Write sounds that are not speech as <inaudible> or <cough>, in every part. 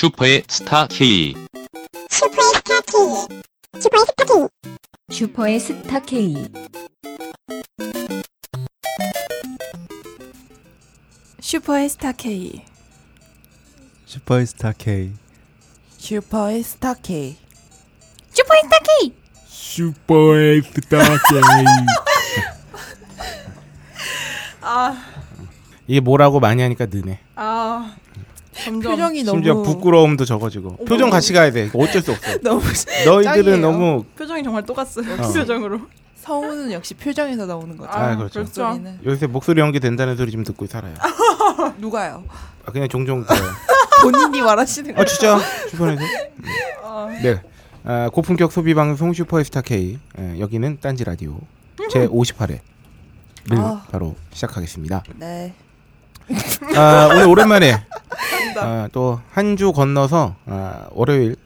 슈퍼의 스타 K. 슈퍼스타 K. 슈퍼스타 K. 슈퍼의 스타 K. 슈퍼의 스타 K. 슈퍼스타 K 슈퍼의 스타 K. 슈퍼의 스타 K. 슈퍼스타 K. <laughs> 이게 뭐라고 많이 하니까 느네. 아 점점 표정이 심지어 너무 부끄러움도 적어지고. 표정 같이 가야 돼. 어쩔 수 없어. <laughs> 너무 너희들은 짱이에요. 너무 표정이 정말 똑같어요. 어. <laughs> 표정으로. 성우는 역시 표정에서 나오는 거죠. 아, 그렇죠. 목소리는 요새 목소리 연기 된다는 소리 좀 듣고 살아요. <laughs> 누가요? 아, 그냥 종종. 본인이 말하시는 거. 아 진짜 주변에서. 네. 아, 고품격 소비 방송 슈퍼스타 K. 예, 여기는 딴지 라디오 제 58회를 아. 바로 시작하겠습니다. 네. 아, 오늘 오랜만에 아, 또한 주 건너서 아, 월요일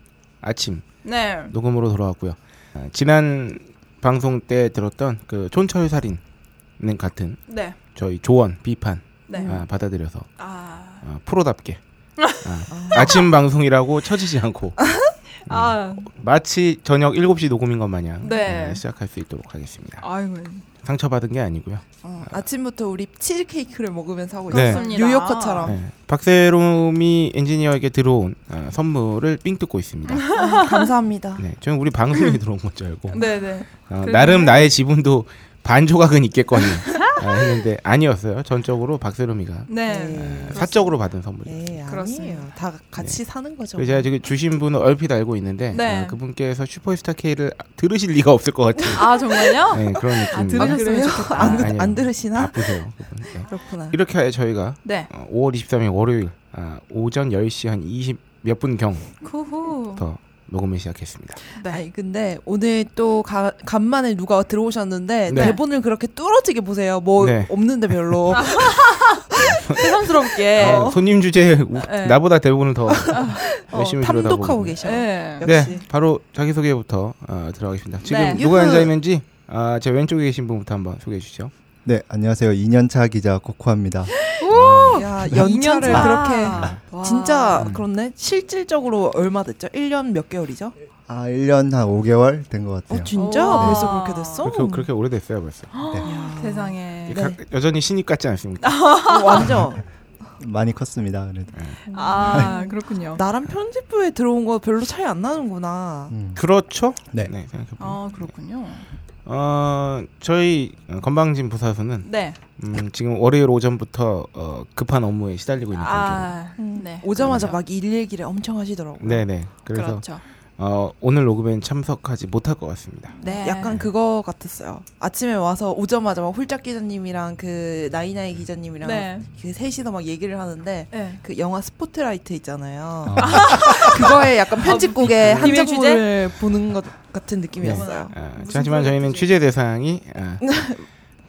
아침 네. 녹음으로 돌아왔고요. 아, 지난 방송 때 들었던 그 촌철 살인은 같은 네. 저희 조언 비판 네. 아, 받아들여서 아. 아, 프로답게 아, <laughs> 침 방송이라고 처지지 않고 아. 마치 저녁 7시 녹음인 것 마냥 네. 아, 시작할 수 있도록 하겠습니다. 아이고. 상처받은 게 아니고요. 어, 아침부터 우리 치즈 케이크를 먹으면서 하고 네. 있어요. 그렇습니다. 뉴요커처럼. 네. 박세롬이 엔지니어에게 들어온 아, 선물을 삥 뜯고 있습니다. 어, 감사합니다. 네, 저는 우리 방송에 들어온 건 줄 알고 <laughs> 네, 네. 어, 나름 나의 지분도 반 조각은 있겠거니 아, <laughs> 했는데 아니었어요. 전적으로 박세롬이가 네. 네. 사적으로 받은 선물이에요. 네. 그렇습니다. 다 같이 사는 거죠. 그래서 제가 지금 주신 분은 얼핏 알고 있는데 네. 어, 그분께서 슈퍼스타 K를 들으실 리가 없을 것 같은 아, 정말요? 네, 그런 아, 느낌. 들으셨으면 그래요? 좋겠다. 안, 들- 아니에요. 안 들으시나? 바쁘세요. 그분. 네. 그렇구나. 이렇게 저희가 네. 어, 5월 23일 월요일 아, 오전 10시 한 20 몇 분 경부터 쿠후. 녹음을 시작했습니다. 네. 아니 근데 오늘 또 가, 간만에 누가 들어오셨는데 네. 대본을 그렇게 뚫어지게 보세요. 뭐 네. 없는데 별로. <laughs> 새삼스럽게. 어, 손님 주제 우- 네. 나보다 대본을 더 어, 열심히 탐독하고 들여다보고 계셔. 네. 역시. 네, 바로 자기 소개부터 어, 들어가겠습니다. 지금 네. 누가 유후. 앉아 있는지 아, 제 왼쪽에 계신 분부터 한번 소개해 주시죠. 네 안녕하세요 2년차 기자 코코아입니다 야 연차를. 그렇게 와. 진짜 음. 그렇네. 실질적으로 얼마 됐죠? 1년 몇 개월이죠? 아 1년 한 5개월 된 것 같아요 어 진짜 와. 벌써 그렇게 됐어? 그렇게 그렇게 오래됐어요 벌써. 야. 세상에. 각- 여전히 신입 같지 않습니까? <laughs> 어, 완전 <laughs> 많이 컸습니다 그래도 아, 그렇군요. 나랑 편집부에 들어온 거 별로 차이 안 나는구나. 음. 그렇죠? 네. 생각해보면. 아, 그렇군요. 어, 저희 건방진 부사수는 네. 음, 지금 월요일 오전부터 어, 급한 업무에 시달리고 있는 중이에요. 아, 네. 오자마자 그렇죠. 막 일일기를 엄청 하시더라고요. 네네. 그래서 그렇죠. 어, 오늘 녹음엔 참석하지 못할 것 같습니다. 네. 약간 그거 같았어요. 아침에 와서 오자마자 막 홀짝 기자님이랑 그 나이나이 기자님이랑 네. 그 셋이서 막 얘기를 하는데 네. 그 영화 스포트라이트 있잖아요. 아, <laughs> 그거에 약간 편집국의 한 장면을 보는 것 같은 느낌이었어요. 아, 무슨 하지만 저희는? 취재 대상이 아,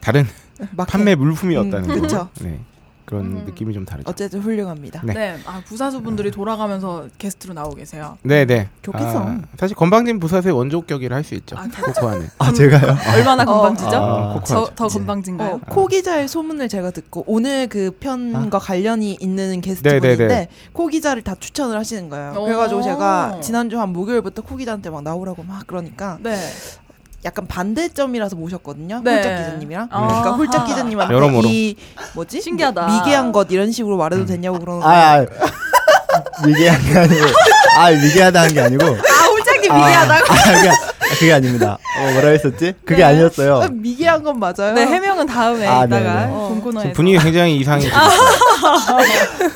다른 <laughs> 막 판매 물품이었다는 음, 거. 그쵸. 네. 그런 음. 느낌이 좀 다르죠. 어쨌든 훌륭합니다. 네. 네. 아, 부사수분들이 돌아가면서 게스트로 나오고 계세요. 네네. 좋겠어. 아, 사실 건방진 부사수의 원조격이라 할 수 있죠. 아. 코코아는. 아 제가요? 얼마나 건방지죠? 아, 아, 저. 더 건방진가요? 어, 코 기자의 소문을 제가 듣고 오늘 그 편과 관련이 있는 게스트분인데 아. 네네네. 코 기자를 다 추천을 하시는 거예요. 오. 그래 가지고 제가 지난주 한 목요일부터 코 기자한테 막 나오라고 막 그러니까 네. 약간 반대점이라서 모셨거든요. 네. 홀짝 기자님이랑. 아. 그러니까 홀짝 기자님한테 여러모로. 이 뭐지? 신기하다. 미개한 것 이런 식으로 말해도 되냐고 그러는 아, 거예요. 아 미개한 게 아니고 아 미개하다는 게 아니고 아, 홀짝님 아, 미개하다고. 아, 그게, 그게 아닙니다 어, 뭐라 했었지? 그게 아니었어요 아, 미개한 건 맞아요. 네, 해명은 다음에 아, 이따가 네네. 본 지금 코너에서. 분위기 굉장히 이상해지고 있어요.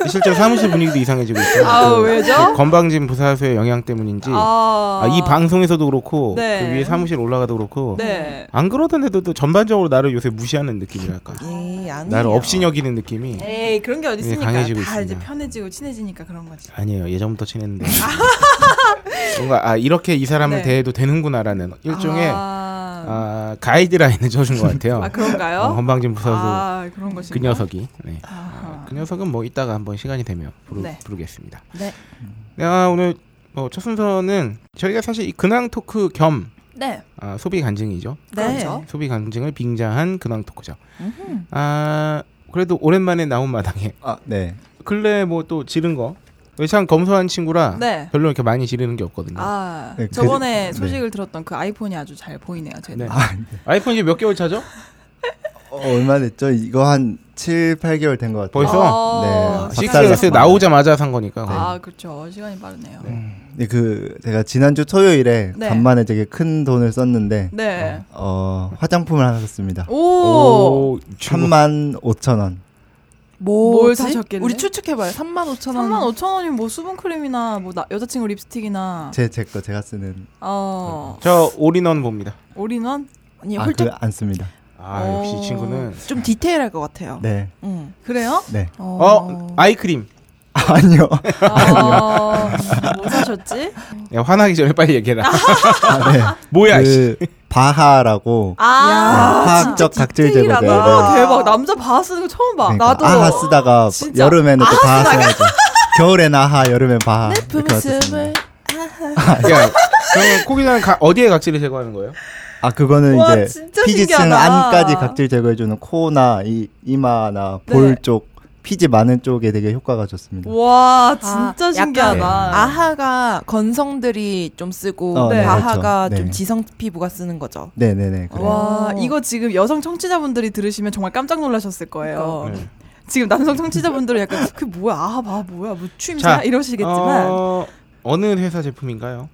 <laughs> 실제로 사무실 분위기도 이상해지고 있어요. 아, 그- 왜죠? 그 건방진 부사수의 영향 때문인지 아, 아, 이 방송에서도 그렇고 네. 그 위에 사무실 올라가도 그렇고 네. 안 그러던 애들도 전반적으로 나를 요새 무시하는 느낌이랄까. 예, 아니에요. 나를 없이 여기는 느낌이 에이 그런 게 어디 네, 있습니까? 강해지고 다 이제 있습니다. 편해지고 친해지니까 그런 거지. 아니에요. 예전부터 친했는데 <laughs> 뭔가 아 이렇게 이 사람을 네. 대해도 되는구나라는 일종의 아, 아, 가이드라인을 줘준 것 같아요. 아, 그런가요? 어, 건방진 부사수 아 그런 것이 그 녀석이. 네. 아하. 그 녀석은 뭐 이따가 한번 시간이 되면 부르, 네. 부르겠습니다. 네. 아, 오늘 뭐 첫 순서는 저희가 사실 이 근황 토크 겸 네. 아, 소비 간증이죠. 네. 그렇죠. 소비 간증을 빙자한 근황 토크죠. 음흠. 아 그래도 오랜만에 나온 마당에 아, 네 근래 뭐 또 지른 거 참 검소한 친구라 네. 별로 이렇게 많이 지르는 게 없거든요. 아 네, 그- 저번에 네. 소식을 들었던 그 아이폰이 아주 잘 보이네요. 제 네. 눈에. 아이폰 이제 몇 개월 차죠? 어, 얼마 됐죠? 이거 한 7, 8개월 된 것 같아요. 벌써? 아, 네, 시간이 6S 박살났어요. 나오자마자 산 거니까. 아 그렇죠. 시간이 빠르네요. 네. 네, 그 제가 지난주 토요일에 네. 간만에 되게 큰 돈을 썼는데 네. 어, 화장품을 하나 샀습니다. 오. 오, 친구. 3만 5천 원. 뭐뭘 사셨길래? 우리 추측해봐요. 3만 5천 원. 3만 5천 원이면 뭐 수분크림이나 뭐 나, 여자친구 립스틱이나 제 제 거 제가 쓰는 어 저 올인원 봅니다. 올인원 아니 아, 홀짝 그 안 씁니다. 아 오. 역시 이 친구는 좀 디테일할 것 같아요. 네. 응. 그래요? 네. 어 eye cream. <laughs> 아니요. 아, 뭐 사셨지? 야, 화나기 전에 빨리 얘기해라. <laughs> 아, 네. 뭐야? 씨. 그 바하라고 아, 네, 화학적 각질. 디테일하다. 네. 아, 대박. 남자 바하 쓰는 거 처음 봐. 그러니까 나도. 아하 쓰다가 진짜. 여름에는 또 <laughs> 바하 써야죠. 겨울엔 아하, 여름엔 바하. 이렇게 품을. 숨을 야, 그러면 코기자는 가- 어디에 각질을 제거하는 거예요? 아 그거는 와, 이제 피지층 신기하다. 안까지 각질 제거해주는 코나 이 이마나 네. 볼쪽 피지 많은 쪽에 되게 효과가 좋습니다. 와, 진짜 아, 신기하다. 아하가 건성들이 좀 쓰고 어, 네. 바하가 그렇죠. 좀 네. 지성 피부가 쓰는 거죠. 네네네. 그래요. 와, 오. 이거 지금 여성 청취자분들이 들으시면 정말 깜짝 놀라셨을 거예요. 네. 지금 남성 청취자분들은 약간 그 뭐야, 아, 봐, 뭐야, 뭐 추임새 자, 이러시겠지만 어, 어느 회사 제품인가요?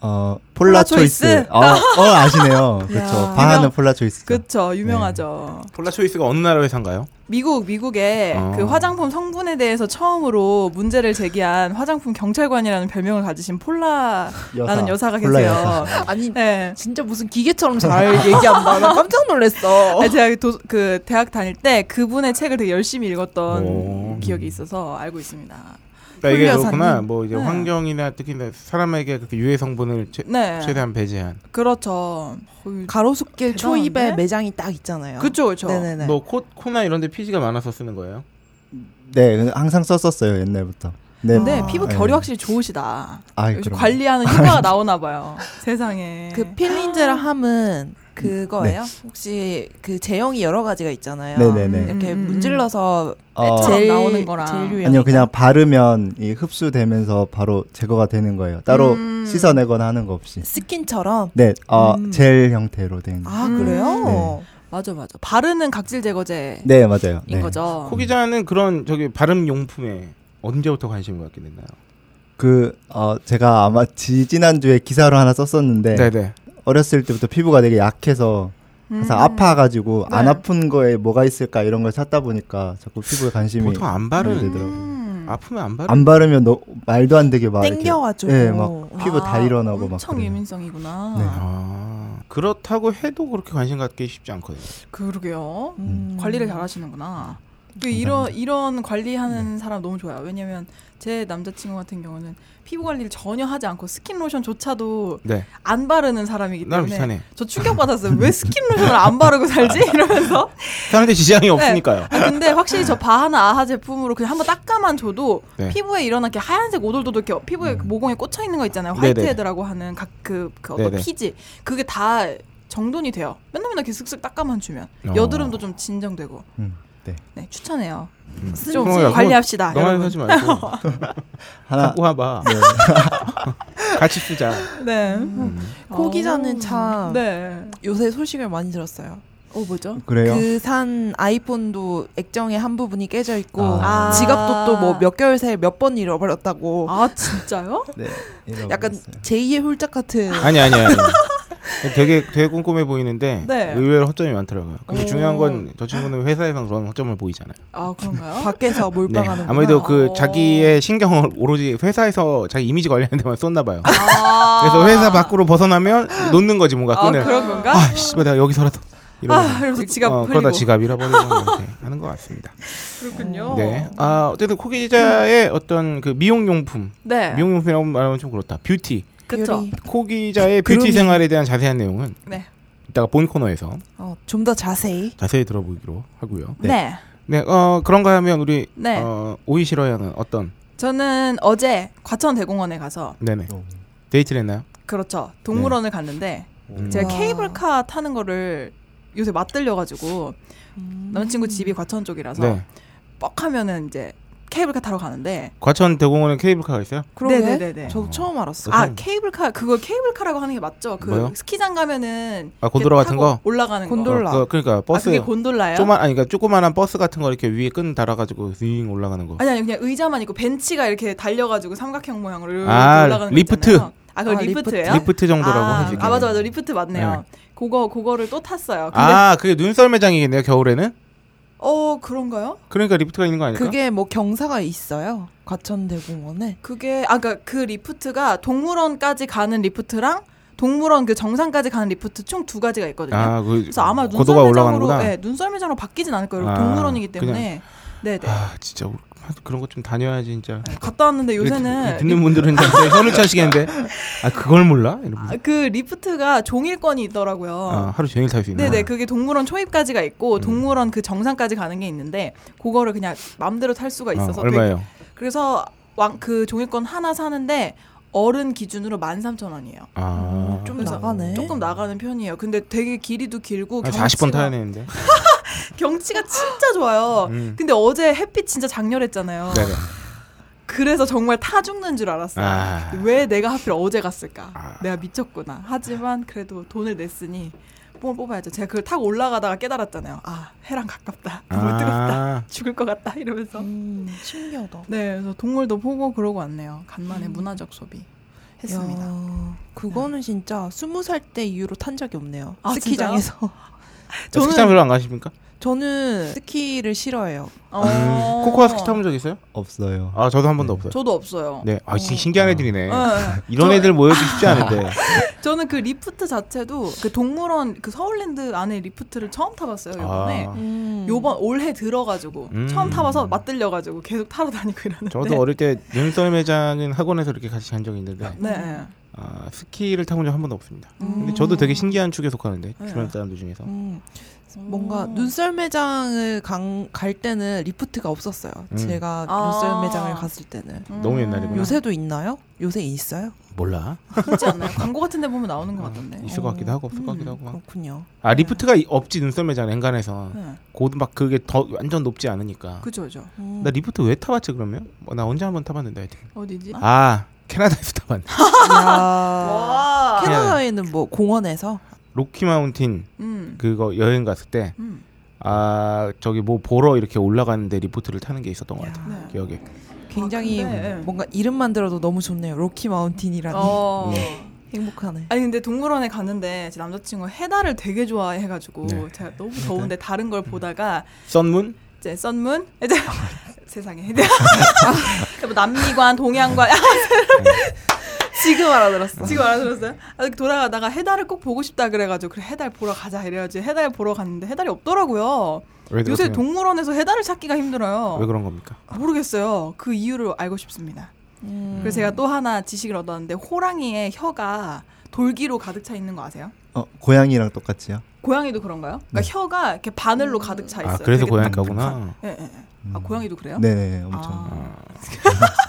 어 폴라 폴라 초이스? 초이스. 어, 어 아시네요. <laughs> 그렇죠. 바하는 유명- 폴라 초이스. 그쵸 유명하죠. 폴라 초이스가 어느 나라 회사인가요? 미국 미국에 어. 그 화장품 성분에 대해서 처음으로 문제를 제기한 화장품 경찰관이라는 별명을 가지신 폴라라는 여사, 가 폴라 계세요. 여사. <laughs> 아니 네. 진짜 무슨 기계처럼 잘 얘기한다. 나 깜짝 놀랐어. 아니, 제가 도, 그 대학 다닐 때 그분의 책을 되게 열심히 읽었던 오. 기억이 있어서 알고 있습니다. 그러니까 이게. 그렇구나. 뭐 이제 네. 환경이나 특히 사람에게 그렇게 유해 성분을 최, 네, 최대한 배제한. 그렇죠. 가로수길 초입에? 매장이 딱 있잖아요. 그쵸 그쵸. 네네네. 뭐 코, 코나 이런 데 피지가 많아서 쓰는 거예요? 네, 항상 썼었어요 옛날부터. 네. 근데 아. 피부 네. 결이 확실히 좋으시다. 아이. 관리하는 효과가 나오나 봐요. <laughs> 세상에. 그 필린제라 함은 그거예요? 혹시 그 제형이 여러 가지가 있잖아요. 네네네. 이렇게 음, 음, 문질러서 어, 젤- 젤 나오는 거랑. 젤. 아니요 그냥 바르면 이 흡수되면서 바로 제거가 되는 거예요. 따로 음. 씻어내거나 하는 거 없이. 스킨처럼. 네, 어, 음. 젤 형태로 된. 아 음. 그래요? 맞아 맞아. 바르는 각질 제거제인 네, 맞아요. 네. 거죠. 코 기자는 그런 저기 발음 용품에 언제부터 관심을 갖게 됐나요? 그 어, 제가 아마 지 지난 주에 기사로 하나 썼었는데 네, 네. 어렸을 때부터 피부가 되게 약해서 항상 음. 아파가지고 안 네. 아픈 거에 뭐가 있을까 이런 걸 찾다 보니까 자꾸 피부에 관심이 보통 안 바르 네, 되더라고요. 음. 아프면 안 바르. 안 바르면 너, 말도 안 되게 막 땡겨가지고. 예, 막 피부 다 아, 일어나고 막 엄청. 예민성이구나. 네. 아, 그렇다고 해도 그렇게 관심 갖기 쉽지 않거든요. 그러게요. 음. 관리를 잘하시는구나. 그 이런 이런 관리하는 사람 너무 좋아요. 왜냐면 제 남자친구 같은 경우는 피부 관리를 전혀 하지 않고 스킨 로션조차도 네. 안 바르는 사람이기 때문에. 저 충격 받았어요. 왜 스킨 로션을 안 바르고 살지? <laughs> 이러면서. 사는데 지장이 없으니까요. 아, 근데 확실히 저 바하나 아하 제품으로 그냥 한번 닦아만 줘도 네. 피부에 일어난 게 하얀색 오돌도돌 이렇게 피부에 음. 그 모공에 꽂혀 있는 거 있잖아요. 화이트헤드라고 하는 각그 그 어떤 네네. 피지 그게 다 정돈이 돼요. 맨날 맨날 이렇게 슥슥 닦아만 주면 어. 여드름도 좀 진정되고. 음, 네. 네 추천해요. 음. 좀 관리합시다. 너만. 하지 말고 <laughs> 하나 갖고 와봐. 네. <laughs> 같이 쓰자. 네. 음. 코 기자는 어. 참 네. 요새 소식을 많이 들었어요. 어 뭐죠? 그래요. 그 산 아이폰도 액정의 한 부분이 깨져 있고 아. 지갑도 또 뭐 몇 개월 새에 몇 번 잃어버렸다고. 아 진짜요? 네. 약간 잃어버렸어요. 제2의 홀짝 같은. 아니 아니 아니. 되게 되게 꼼꼼해 보이는데 네. 의외로 허점이 많더라고요. 근데 오. 중요한 건 저 친구는 회사에서 그런 허점을 보이잖아요. 아 그런가요? <laughs> 밖에서 네. 몰빵하는. 아무래도 그 어. 자기의 신경을 오로지 회사에서 자기 이미지 관리하는 데만 썼나 봐요. 아. <laughs> 그래서 회사 밖으로 벗어나면 놓는 거지 뭔가 아 끈을. 그런 건가? 아, 씨발 내가 여기서라도 아, 그래서 지갑 어, 그러다 지갑 잃어버리고 이렇게 하는 것 같습니다. 그렇군요. 네. 아, 어쨌든 코 기자의 어떤 그 미용용품, 네. 미용용품이라고 말하면 좀 그렇다. 뷰티. 그쵸. 뷰티. 코 기자의 beauty grooming. 생활에 대한 자세한 내용은 네. 이따가 본 코너에서 어, 좀 더 자세히. 자세히 들어보기로 하고요. 네. 네, 어, 그런가 하면 우리 네. 어, 오이시러야는 어떤 저는 어제 과천 대공원에 가서 네네 어. 데이트를 했나요? 그렇죠 동물원을 갔는데 음. 제가 와. 케이블카 타는 거를 요새 맛들려 가지고 남자친구 집이 과천 쪽이라서 네. 뻑 하면은 이제 케이블카 타러 가는데 과천 대공원에 케이블카가 있어요? 그러게. 네네네네. 저도 처음 알았어. 아 음. 케이블카 그걸 케이블카라고 하는 게 맞죠? 그 뭐요? 스키장 가면은 아, 곤돌라 같은 거? 올라가는 곤돌라. 거. 그, 그러니까 버스 아 그게 곤돌라예요? 조만 아니 그러니까 조그마한 버스 같은 거 이렇게 위에 끈 달아가지고 윙 올라가는 거. 아니 아니 그냥 의자만 있고 벤치가 이렇게 달려가지고 삼각형 모양으로 아, 올라가는 거 리프트. 있잖아요. 아 그거 아, 리프트예요? 리프트 정도라고 아, 있겠네. 아 맞아 맞아 리프트 맞네요. 그거 그거를 또 탔어요. 근데 아, 그게 눈썰매장이겠네요 겨울에는. 어 그런가요? 그러니까 리프트가 있는 거 아닐까? 그게 뭐 경사가 있어요. 과천대공원에. 그게 아까 그 리프트가 동물원까지 가는 리프트랑 동물원 그 정상까지 가는 리프트 총 두 가지가 있거든요. 아, 그 그래서 아마 눈썰매장으로. 네, 눈썰매장으로 바뀌진 않을 거예요. 아, 동물원이기 때문에. 네네. 아, 진짜 그런 거 좀 다녀야지 진짜. 갔다 왔는데 이거 요새는 듣는 분들은 <laughs> 진짜 혀를 차시겠는데. 아, 그걸 몰라? 아, 그 리프트가 종일권이 있더라고요. 아, 하루 종일 탈 수 있는. 네네 그게 동물원 초입까지가 있고 음. 동물원 그 정상까지 가는 게 있는데 그거를 그냥 마음대로 탈 수가 어, 있어서 얼마예요? 되게- 그래서 왕 그 종일권 하나 사는데 어른 기준으로 13,000원이에요. 아, 좀 나가네. 조금 나가는 편이에요. 근데 되게 길이도 길고 한 40번 경치가- 타야 되는데. <laughs> 경치가 진짜 좋아요. 음. 근데 어제 햇빛 진짜 장렬했잖아요. 네네. 그래서 정말 타 죽는 줄 알았어요. 아. 왜 내가 하필 어제 갔을까? 아. 내가 미쳤구나. 하지만 그래도 돈을 냈으니 뽕을 뽑아야죠. 제가 그걸 타고 올라가다가 깨달았잖아요. 아 해랑 가깝다. 너무 뜨겁다. 아, <laughs> 죽을 것 같다 이러면서. 음, 신기하다. 네, 그래서 동물도 보고 그러고 왔네요. 간만에 음. 문화적 소비 했습니다. 야, 그거는 진짜 스무 살 때 이후로 탄 적이 없네요. 아, 스키장에서. 저는 스키장 별로 안 가십니까? 저는 스키를 싫어해요. 어. 음, 코코아 스키 타본 적 있어요? 없어요. 아, 저도 한 번도 없어요. 저도 없어요. 네, 아, 진짜 신기한 애들이네. 네. <laughs> 이런 저- 애들 모여도 쉽지 않은데. <laughs> 저는 그 리프트 자체도 그 동물원 그 서울랜드 안에 리프트를 처음 타봤어요 이번에. 아. 음. 요번 올해 들어가지고 음. 처음 타봐서 맛들려가지고 계속 타러 다니고 이러는데. 저도 어릴 때 눈썰매장은 학원에서 이렇게 같이 간 적이 있는데 네. 아, 스키를 타본 적 한 번도 없습니다. 음. 근데 저도 되게 신기한 축에 속하는데 네. 주변 사람들 중에서 음, 뭔가 음. 눈썰 매장을 간, 갈 때는 리프트가 없었어요. 음. 제가 아. 눈썰 매장을 갔을 때는. 너무 옛날이구나. 요새도 있나요? 요새 있어요? 몰라 그렇지 않나요? 광고 같은 데 보면 나오는 것 같던데. 있을 것 같기도 하고 없을 것 음, 같기도 하고 막. 그렇군요. 아 리프트가 이- 없지 눈썰 매장 엔간해선 네. 곧막 그게 더 완전 높지 않으니까 그죠, 그죠. 음. 나 리프트 왜 타봤지 그러면 뭐, 나 언제 한번 타봤는데 하여튼 어디지? 아 캐나다에서 타봤네. <laughs> 캐나다에는 뭐 공원에서 로키 마운틴 음. 그거 여행 갔을 때 음. 아 저기 뭐 보러 이렇게 올라가는데 리프트를 타는 게 있었던 것 같아요 네. 기억에 굉장히 아, 근데- 뭔가 이름만 들어도 너무 좋네요. 로키 마운틴이라니 어. 행복하네. 아니 근데 동물원에 갔는데 제 남자친구가 해달을 되게 좋아해가지고 네. 제가 너무 더운데 다른 걸 보다가 썬문 이제 썬문 <laughs> 이제 세상에 <laughs> 뭐 남미관 동양관 <laughs> 지금 알아들었어. 지금 알아들었어요? 아, 돌아가다가 해달을 꼭 보고 싶다 그래가지고 그래 해달 보러 가자 이래가지고 해달 보러 갔는데 해달이 없더라고요. 왜 요새? 동물원에서 해달을 찾기가 힘들어요. 왜 그런 겁니까? 모르겠어요. 그 이유를 알고 싶습니다. 음. 그래서 제가 또 하나 지식을 얻었는데 호랑이의 혀가 돌기로 가득 차 있는 거 아세요? 어, 고양이랑 똑같이요? 고양이도 그런가요? 그러니까 네. 혀가 이렇게 바늘로 가득 차 있어요. 아 그래서 고양이가구나 예, 예, 예. 아 음. 고양이도 그래요? 네네, 엄청. 아. <laughs>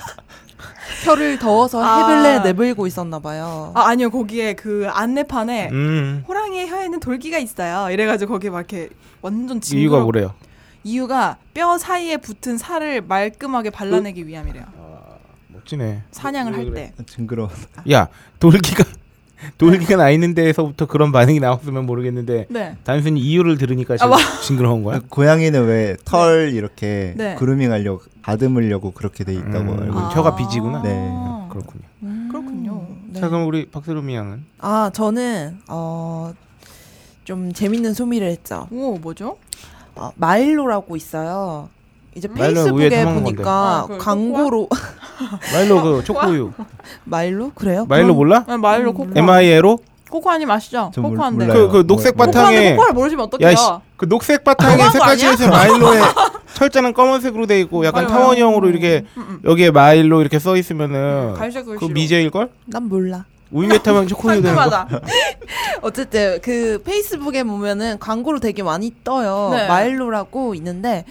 혀를 더워서 아. 해블레 내불고 있었나 봐요. 아 아니요 거기에 그 안내판에 음 호랑이의 혀에는 돌기가 있어요. 이래가지고 거기 막 이렇게 완전 징그러. 이유가 뭐래요? 이유가 뼈 사이에 붙은 살을 말끔하게 발라내기 위함이래요. 멋지네. 사냥을 왜 할? 때. 징그러워. 야 돌기가 돌기가 나 있는 데에서부터 그런 반응이 나왔으면 모르겠는데 네. 단순히 이유를 들으니까 지금 아, 징그러운 거야? 고양이는 왜 털 이렇게 네. 그루밍 하려고 다듬으려고 그렇게 돼 있다고 음. 알고 아. 혀가 비지구나? 네. 그렇군요. 음. 그렇군요. 네. 자 그럼 우리 박세롬이 양은 아 저는 어, 좀 재밌는 소미를 했죠. 오 뭐죠? 어, 마일로라고 있어요. 이제 우유에 페이스북에 보니까 아, 광고로 마일로 그 초코우유 마일로 그래요? 마일로 몰라? 네, 마일로 코코아. M I L O 코코 아님 아시죠? 저 몰- 코코아인데. 몰라요. 그, 그 녹색 뭐- 바탕에 코코아를 모르시면 어떡해요? 야 씨 그 녹색 바탕에 거 색깔칠해서 마일로에 <laughs> 철자는 검은색으로 돼 있고 약간 맞아요. 타원형으로 이렇게 음, 음. 여기에 마일로 이렇게 써 있으면은 갈색 글씨로. 그 미제일 걸? 난 몰라. 우유에 타면 초코우유 되는 거. <laughs> 어쨌든 그 페이스북에 보면은 광고로 되게 많이 떠요. 네. 마일로라고 있는데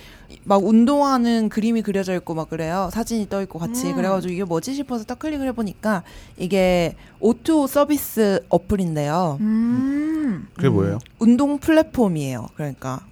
막 운동하는 그림이 그려져 있고 막 그래요. 사진이 떠 있고 같이 음. 그래가지고 이게 뭐지 싶어서 딱 클릭을 해보니까 이게 O2O 서비스 어플인데요. 음. 그게 뭐예요? 운동 플랫폼이에요. 그러니까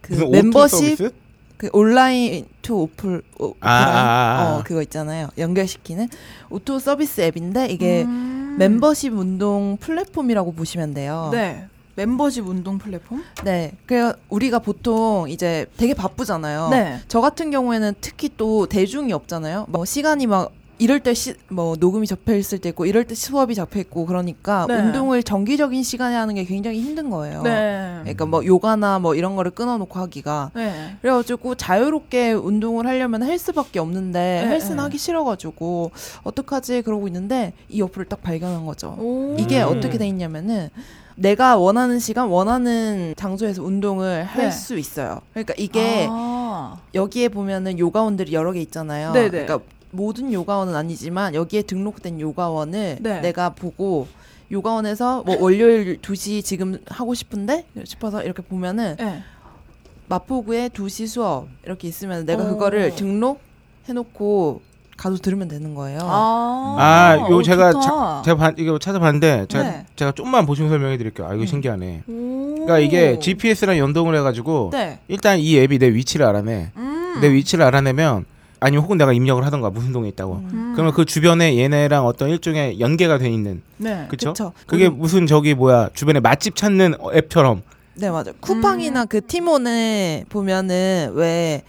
그 무슨 멤버십 서비스? 그 온라인 O2O 오플 오, 아, 아, 아, 아. 어 그거 있잖아요. 연결시키는 O2O 서비스 앱인데 이게 음. 멤버십 운동 플랫폼이라고 보시면 돼요. 네. 멤버십 운동 플랫폼? 네. 그래서 우리가 보통 이제 되게 바쁘잖아요. 네. 저 같은 경우에는 특히 또 대중이 없잖아요. 뭐 시간이 막 이럴 때 뭐 녹음이 접혀 있을 때 있고 이럴 때 수업이 잡혀 있고 그러니까 네. 운동을 정기적인 시간에 하는 게 굉장히 힘든 거예요. 네. 그러니까 뭐 요가나 뭐 이런 거를 끊어놓고 하기가 네. 그래가지고 자유롭게 운동을 하려면 헬스밖에 없는데 네, 헬스는 네. 하기 싫어가지고 어떡하지 그러고 있는데 이 어플을 딱 발견한 거죠. 오. 이게 음. 어떻게 돼 있냐면은 내가 원하는 시간 원하는 장소에서 운동을 할 네. 수 있어요. 그러니까 이게 아. 여기에 보면은 요가원들이 여러 개 있잖아요. 네네. 그러니까 모든 요가원은 아니지만 여기에 등록된 요가원을 네. 내가 보고 요가원에서 뭐 월요일 <clears throat> 2시 지금 하고 싶은데 싶어서 이렇게 보면은 네. 마포구에 2시 수업 이렇게 있으면 내가 오. 그거를 등록 해놓고 가서 들으면 되는 거예요. 아. 아, 요 오, 제가 좋다. 자- 제가 반, 이거 찾아봤는데 제가 네. 제가 좀만 보충 설명해 드릴게요. 아, 이거 음. 신기하네. 오. 그러니까 이게 GPS랑 연동을 해 가지고 네. 일단 이 앱이 내 위치를 알아내. 음. 내 위치를 알아내면 아니면 혹은 내가 입력을 하던가 무슨 동에 있다고. 음. 그러면 그 주변에 얘네랑 어떤 일종의 연계가 돼 있는 네. 그쵸? 그쵸. 그게 무슨 저기 뭐야 주변에 맛집 찾는 어, 앱처럼 네 맞아요. 쿠팡이나 그 티몬에 보면은 왜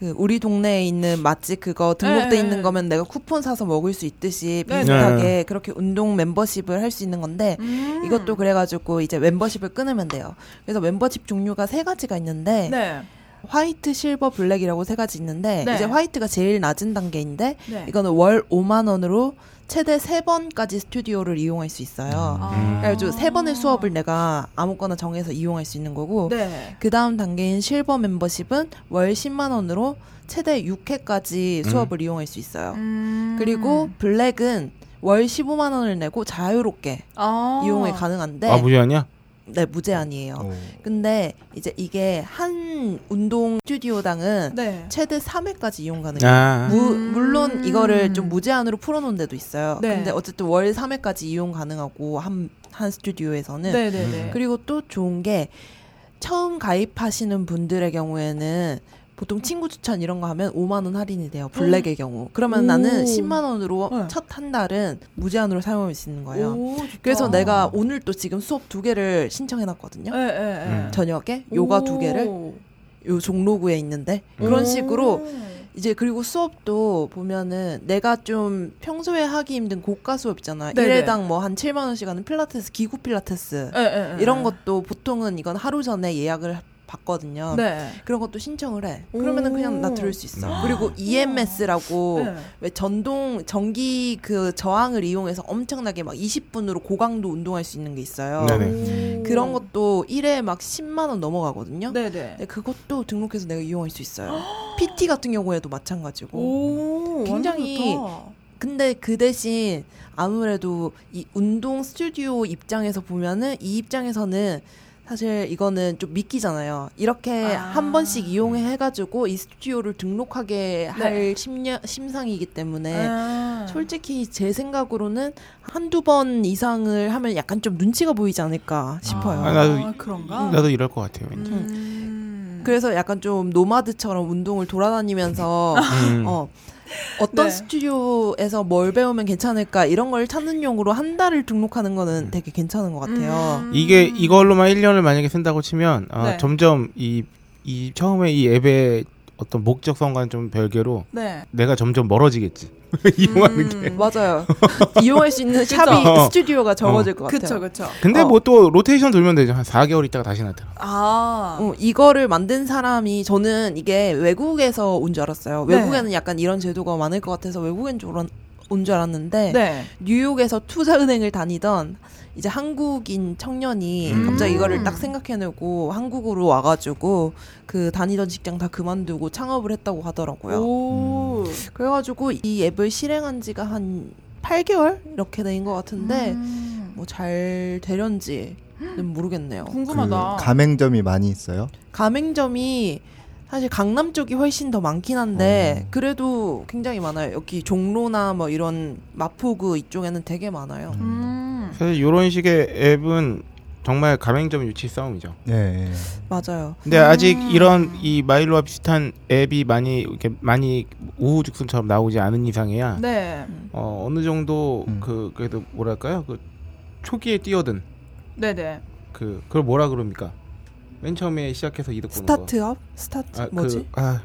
그 우리 동네에 있는 맛집 그거 등록돼 네, 있는 네. 거면 내가 쿠폰 사서 먹을 수 있듯이 네, 비슷하게 네. 그렇게 운동 멤버십을 할 수 있는 건데 음. 이것도 그래가지고 이제 멤버십을 끊으면 돼요. 그래서 멤버십 종류가 세 가지가 있는데 네. 화이트, 실버, 블랙이라고 세 가지 있는데 네. 이제 화이트가 제일 낮은 단계인데 네. 이거는 월 5만 원으로 최대 세 번까지 스튜디오를 이용할 수 있어요. 아. 그래가지고 세 번의 수업을 내가 아무거나 정해서 이용할 수 있는 거고 네. 그 다음 단계인 실버 멤버십은 월 10만 원으로 최대 6회까지 음. 수업을 이용할 수 있어요. 음. 그리고 블랙은 월 15만 원을 내고 자유롭게 아. 이용이 가능한데 아 무제한이야? 네 무제한이에요. 오. 근데 이제 이게 한 운동 스튜디오당은 네. 최대 3회까지 이용 가능해요. 아. 무, 음. 물론 이거를 좀 무제한으로 풀어놓은 데도 있어요. 네. 근데 어쨌든 월 3회까지 이용 가능하고 한, 한 스튜디오에서는 네, 네, 네. 그리고 또 좋은 게 처음 가입하시는 분들의 경우에는 보통 친구 추천 이런 거 하면 5만 원 할인이 돼요. 블랙의 경우. 그러면 오. 나는 10만 원으로 네. 첫한 달은 무제한으로 사용할 수 있는 거예요. 오. 그래서 내가 오늘 또 지금 수업 두 개를 신청해 놨거든요. 예, 예, 예. 음. 저녁에 요가 두 개를 오. 요 종로구에 있는데 그런 오. 식으로 이제 그리고 수업도 보면은 내가 좀 평소에 하기 힘든 고가 수업 있잖아. 네네. 일회당 뭐 한 7만 원씩 하는 필라테스, 기구 필라테스 예, 예, 예. 이런 것도 보통은 이건 하루 전에 예약을 받거든요. 네. 그런 것도 신청을 해. 그러면은 오. 그냥 나 들을 수 있어. 음. 그리고 EMS라고 네. 왜 전동 전기 그 저항을 이용해서 엄청나게 막 20분으로 고강도 운동할 수 있는 게 있어요. 네네. 오. 그런 것도 1회 막 10만 원 넘어가거든요. 네, 네. 네, 그것도 등록해서 내가 이용할 수 있어요. <gasps> PT 같은 경우에도 마찬가지고. 오, 굉장히. 근데 그 대신 아무래도 이 운동 스튜디오 입장에서 보면은 이 입장에서는 사실 이거는 좀 믿기잖아요. 이렇게 아. 한 번씩 이용해 해가지고 이 스튜디오를 등록하게 할 심려, 심상이기 때문에 네. 아. 솔직히 제 생각으로는 한두 번 이상을 하면 약간 좀 눈치가 보이지 않을까 싶어요. 아, 나도- 아, 그런가? 나도 이럴 것 같아요. 왠지. 음. 그래서 약간 좀 노마드처럼 운동을 돌아다니면서 음. 어 어떤 네. 스튜디오에서 뭘 배우면 괜찮을까 이런 걸 찾는 용으로 한 달을 등록하는 거는 되게 괜찮은 것 같아요. 음. 이게 이걸로만 1년을 만약에 쓴다고 치면 아, 네. 점점 이, 이 처음에 이 앱의 어떤 목적성과는 좀 별개로 네. 내가 점점 멀어지겠지. <laughs> 이용하는 게. 음. 맞아요. <laughs> 이용할 수 있는 샵이 어. 스튜디오가 적어질 것 같아요. 그쵸, 그쵸. 근데 어. 뭐또 로테이션 돌면 되죠. 한 4개월 있다가 다시 나타나. 아. 어, 이거를 만든 사람이 저는 이게 외국에서 온 줄 알았어요. 네. 외국에는 약간 이런 제도가 많을 것 같아서 외국인 줄온줄 알았는데 네. 뉴욕에서 투자은행을 다니던 이제 한국인 청년이 음. 갑자기 이거를 딱 생각해내고 한국으로 와가지고 그 다니던 직장 다 그만두고 창업을 했다고 하더라고요. 오. 그래가지고 이 앱을 실행한 지가 한 8개월 이렇게 된 것 같은데 음. 뭐잘 되련지는 모르겠네요. 궁금하다. 그 가맹점이 많이 있어요. 가맹점이 사실 강남 쪽이 훨씬 더 많긴 한데 어. 그래도 굉장히 많아요. 여기 종로나 뭐 이런 마포구 이쪽에는 되게 많아요. 음. 사실 이런 식의 앱은 정말 가맹점 유치 싸움이죠. 예. 예. 맞아요. 근데 아직 이런 이 마일로와 비슷한 앱이 많이 이렇게 많이 우후죽순처럼 나오지 않은 이상에야. 네. 어, 어느 정도 음. 그 그래도 뭐랄까요? 그 초기에 뛰어든 네네. 그 그걸 뭐라 그럽니까? 맨 처음에 시작해서 이득 보는 거. 스타트업? 스타트 아, 뭐지? 그, 아.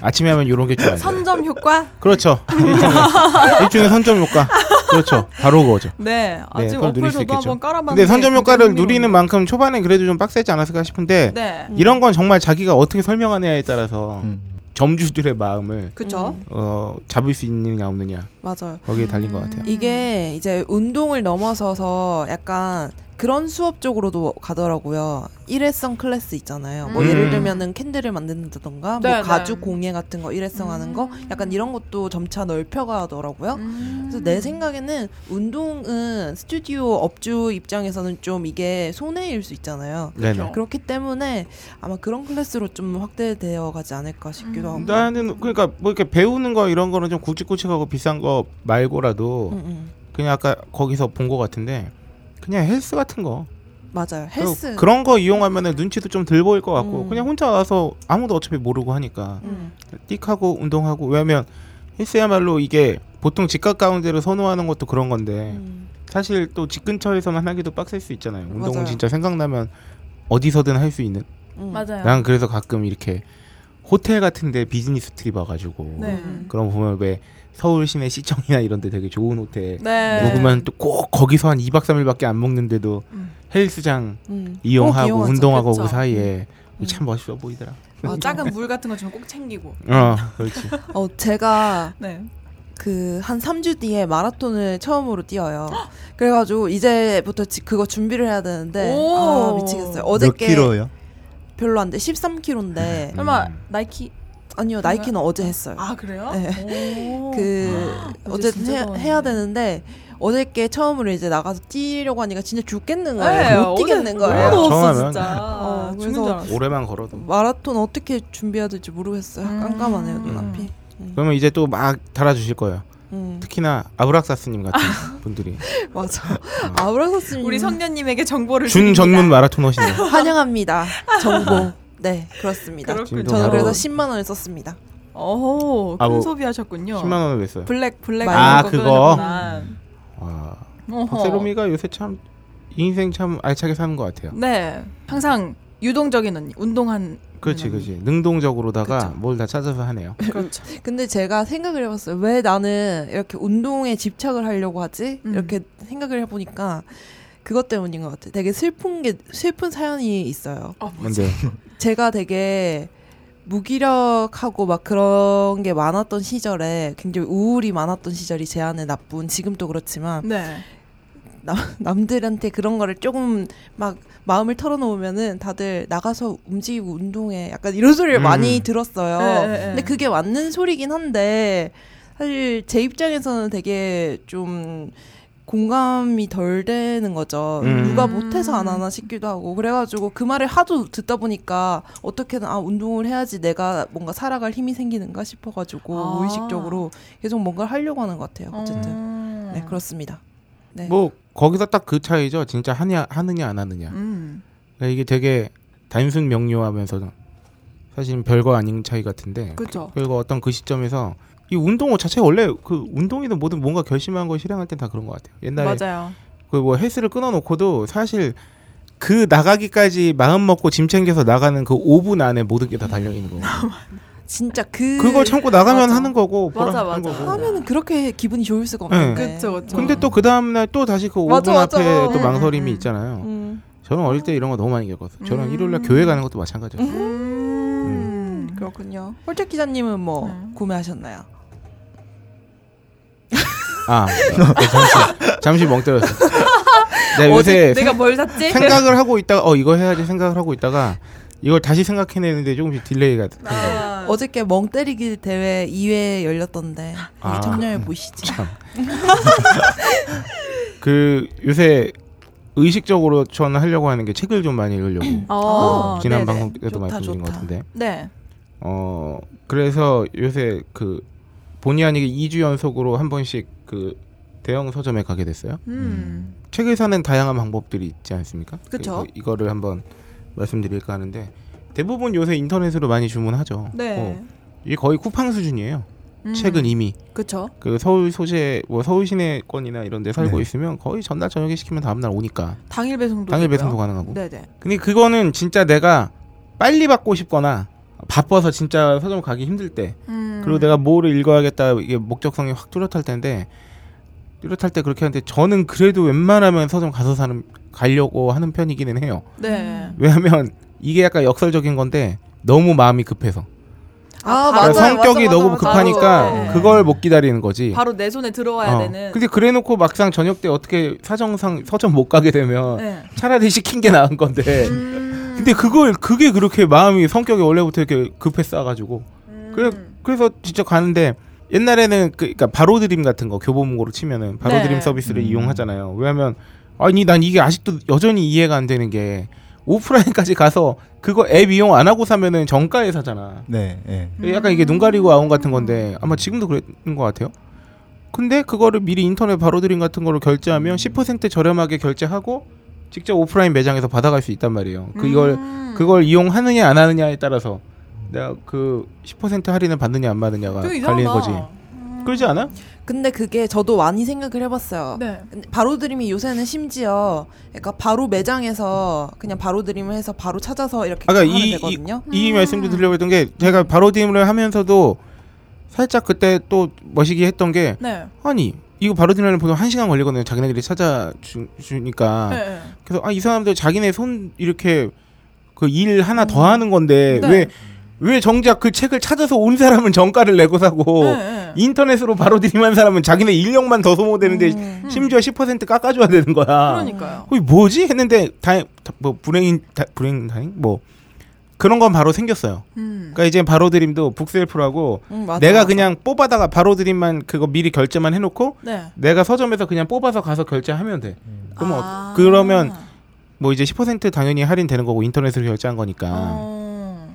아침에 하면 이런 게 좀. 선점 효과? 그렇죠. <laughs> <laughs> 일종의 선점 효과. 그렇죠. 바로 그거죠. <laughs> 네. 아직 그걸 누릴 어플 수 저도 있겠죠. 한번 깔아봤는데. 근데 선점 효과를 굉장히 누리는. 만큼 초반에 그래도 좀 빡세지 않았을까 싶은데 네. 이런 건 정말 자기가 어떻게 설명하느냐에 따라서 음. 점주들의 마음을 그쵸? 음. 어, 잡을 수 있느냐 없느냐 맞아요. 거기에 달린 것 같아요. 이게 이제 운동을 넘어서서 약간 그런 수업 쪽으로도 가더라고요. 일회성 클래스 있잖아요. 뭐 음. 예를 들면은 캔들을 만든다던가 네, 뭐 네. 가죽 공예 같은 거 일회성 하는 거 음. 약간 이런 것도 점차 넓혀 가더라고요. 음. 그래서 내 생각에는 운동은 스튜디오 업주 입장에서는 좀 이게 손해일 수 있잖아요. 네네. 그렇기 때문에 아마 그런 클래스로 좀 확대되어 가지 않을까 싶기도 음. 하고. 나는 그러니까 뭐 이렇게 배우는 거 이런 거는 좀 굵직굵직하고 비싼 거 말고라도 음, 음. 그냥 아까 거기서 본거 같은데 그냥 헬스 같은 거 맞아요. 헬스. 그런 거 이용하면은 눈치도 좀 덜 보일 것 같고 음. 그냥 혼자 와서 아무도 어차피 모르고 하니까 음. 띡하고 운동하고 왜냐면 헬스야말로 이게 보통 집값 가운데를 선호하는 것도 그런 건데 음. 사실 또 집 근처에서만 하기도 빡셀 수 있잖아요. 운동은 맞아요. 진짜 생각나면 어디서든 할 수 있는. 음. 맞아요. 난 그래서 가끔 이렇게 호텔 같은데 비즈니스 트립 와가지고 네. 음. 그런 거 보면 왜 서울 시내 시청이나 이런 데 되게 좋은 호텔 네. 묵으면 또 꼭 거기서 한 2박 3일밖에 안 먹는데도 음. 헬스장 음. 꼭 이용하고 이용하죠. 운동하고 그쵸. 그 사이에 음. 참 멋있어 보이더라. 뭐 작은 물 같은 거 주면 꼭 챙기고. 어, 그렇지. 어, 제가 네. 그한 3주 뒤에 마라톤을 처음으로 뛰어요. 그래가지고 이제부터 지- 그거 준비를 해야 되는데 오. 아 미치겠어요. 몇 어저께 킬로요? 별로 안 돼. 13kg인데 설마 음. 나이키 아니요 나이키는 어제 했어요. 아 그래요? 네. 오. <laughs> 그 어제 어쨌든 해. 해야 되는데 어저께 처음으로 이제 나가서 뛰려고 하니까 진짜 죽겠는 네, 거예요. 못 뛰겠는 어제 거예요. 너무 더웠어 정하면- 진짜. 어, 그래서. 오래만 걸어도. 마라톤 어떻게 준비해야 될지 모르겠어요. 음. 깜깜하네요 눈앞이. 그러면 이제 또 막 달아주실 거예요. 음, 특히나 아브락사스님 같은 <laughs> 분들이 맞아. 아우라사스님 우리 선녀님에게 정보를 준. 전문 마라토너시네요. <laughs> 환영합니다. 정보. 네 그렇습니다. 그렇군요. 저는 그래서 10만 원을 썼습니다. 오, 큰 아, 뭐, 소비하셨군요. 10만 원을 냈어요. 블랙 블랙 아, 그거. 와, 어허. 박세롬이가 요새 참 인생 참 알차게 사는 것 같아요. 네, 항상 유동적인 언니, 운동한. 그렇지. 그렇지. 능동적으로다가. 뭘 다 찾아서 하네요. <laughs> 그렇죠. 근데 제가 생각을 해봤어요. 왜 나는 이렇게 운동에 집착을 하려고 하지? 음. 이렇게 생각을 해보니까 그것 때문인 것 같아요. 되게 슬픈 게 슬픈 사연이 있어요. 어, 뭐지? 근데 <laughs> 제가 되게 무기력하고 막 그런 게 많았던 시절에 굉장히 우울이 많았던 시절이 제 안에 나쁜 지금도 그렇지만 네. 남, 남들한테 그런 거를 조금 막 마음을 털어놓으면은 다들 나가서 움직이고 운동해 약간 이런 소리를 음. 많이 들었어요. 네, 네, 네. 근데 그게 맞는 소리긴 한데 사실 제 입장에서는 되게 좀 공감이 덜 되는 거죠. 음. 누가 못해서 안 하나 싶기도 하고 그래가지고 그 말을 하도 듣다 보니까 어떻게든 아 운동을 해야지 내가 뭔가 살아갈 힘이 생기는가 싶어가지고 아. 무의식적으로 계속 뭔가를 하려고 하는 것 같아요. 어쨌든 음. 네 그렇습니다. 네. 뭐 거기서 딱 그 차이죠. 진짜 하냐 하느냐 안 하느냐. 음. 그러니까 이게 되게 단순 명료하면서도 사실 별거 아닌 차이 같은데 그렇죠. 그리고 어떤 그 시점에서 이 운동 자체가 원래 그 운동이든 뭐든 뭔가 결심한 걸 실행할 땐 다 그런 것 같아요. 옛날에 맞아요. 그 뭐 헬스를 끊어놓고도 사실 그 나가기까지 마음 먹고 짐 챙겨서 나가는 그 5분 안에 모든 게 다 달려 있는 거고. 진짜 그 그걸 참고 나가면 맞아. 하는 거고 맞아, 맞아. 거고. 하면은 그렇게 기분이 좋을 수가 네. 없는데. 그렇죠, 그렇죠. 근데 또 그 다음 날 또 다시 그 5분 맞아, 맞아. 앞에 또 음, 망설임이 음, 음. 있잖아요. 음, 저는 어릴 때 이런 거 너무 많이 겪었어요. 저는 음. 일요일 날 교회 가는 것도 마찬가지예요. 음. 그렇군요. 홀짝 기자님은 뭐 음. 구매하셨나요? 아, 네, 잠시 잠시 멍 때렸어. 내가 네, 요새 내가 뭘 샀지? 생각을 하고 있다가 어 이거 해야지 생각을 하고 있다가 이걸 다시 생각해내는데 조금씩 delay가 돼. 아, 어저께 멍 때리기 대회 2회 열렸던데 아. 참여해 보시지. 참. <laughs> 그 요새 의식적으로 저는 하려고 하는 게 책을 좀 많이 읽으려고 어, 지난 네네. 방송 때도 좋다, 말씀드린 것 좋다. 같은데 네. 어 그래서 요새 그 본의 아니게 2주 연속으로 한 번씩 그 대형 서점에 가게 됐어요. 음. 책을 사는 다양한 방법들이 있지 않습니까? 그래서 이거를 한번 말씀드릴까 하는데 대부분 요새 인터넷으로 많이 주문하죠. 네. 어, 이게 거의 쿠팡 수준이에요. 음. 책은 이미 그쵸. 그 서울 소재 뭐 서울 시내권이나 이런 데 살고 네. 있으면 거의 전날 저녁에 시키면 다음 날 오니까 당일 배송도 당일. 배송도 가능하고. 네네. 근데 그거는 진짜 내가 빨리 받고 싶거나 바빠서 진짜 서점 가기 힘들 때 음. 그리고 내가 뭐를 읽어야겠다 이게 목적성이 확 뚜렷할 텐데 뚜렷할 때 그렇게 하는데 저는 그래도 웬만하면 서점 가서 사는 가려고 하는 편이기는 해요. 네. 왜냐하면 이게 약간 역설적인 건데 너무 마음이 급해서 아, 바로 그러니까 맞아요. 성격이 맞아, 너무 맞아, 급하니까 맞아. 네. 그걸 못 기다리는 거지. 바로 내 손에 들어와야 어. 되는. 근데 그래놓고 막상 저녁 때 어떻게 사정상 서점 못 가게 되면 네. 차라리 시킨 게 나은 건데. 음. 근데 그걸 그게 그렇게 마음이 성격이 원래부터 이렇게 급했어가지고 음. 그래 그래서 진짜 가는데 옛날에는 그 그러니까 바로 드림 같은 거 교보문고로 치면은 바로 네. 드림 서비스를 음. 이용하잖아요. 왜냐하면 아니 난 이게 아직도 여전히 이해가 안 되는 게 오프라인까지 가서 그거 앱 이용 안 하고 사면은 정가에 사잖아. 네, 예. 약간 이게 눈 가리고 아웅 같은 건데 아마 지금도 그랬는 것 같아요. 근데 그거를 미리 인터넷 바로 드림 같은 거로 결제하면 10% 저렴하게 결제하고 직접 오프라인 매장에서 받아갈 수 있단 말이에요. 그 이걸 음. 그걸 이용하느냐 안 하느냐에 따라서 내가 그 10% 할인을 받느냐 안 받느냐가 되게 갈리는 이상하다. 거지. 음. 그러지 않아? 근데 그게 저도 많이 생각을 해봤어요. 네. 근데 바로 드림이 요새는 심지어 그러니까 바로 매장에서 그냥 바로 드림을 해서 바로 찾아서 이렇게 아까 하면 이- 되거든요. 이 음. 말씀도 드리려고 했던 게 제가 바로 드림을 하면서도 살짝 그때 또 멋이기 했던 게 네. 아니 이거 바로 드림을 보통 한 시간 걸리거든요. 자기네들이 찾아주니까. 네. 네. 그래서 아 이 사람들 자기네 손 이렇게 그 일 하나 더 하는 건데 네. 왜 왜 정작 그 책을 찾아서 온 사람은 정가를 내고 사고 네, 네. 인터넷으로 바로 드림한 사람은 자기네 인력만 더 소모되는데 음. 심지어 10% 깎아줘야 되는 거야. 그러니까요. 어, 뭐지 했는데 다뭐 불행 다, 불행 다행 뭐 그런 건 바로 생겼어요. 음. 그러니까 이제 바로 드림도 북셀프라고 음, 맞아, 내가 맞아. 그냥 뽑아다가 바로 드림만 그거 미리 결제만 해놓고 네. 내가 서점에서 그냥 뽑아서 가서 결제하면 돼. 그럼 어, 아. 그러면 뭐 이제 10% 당연히 할인되는 거고 인터넷으로 결제한 거니까. 어.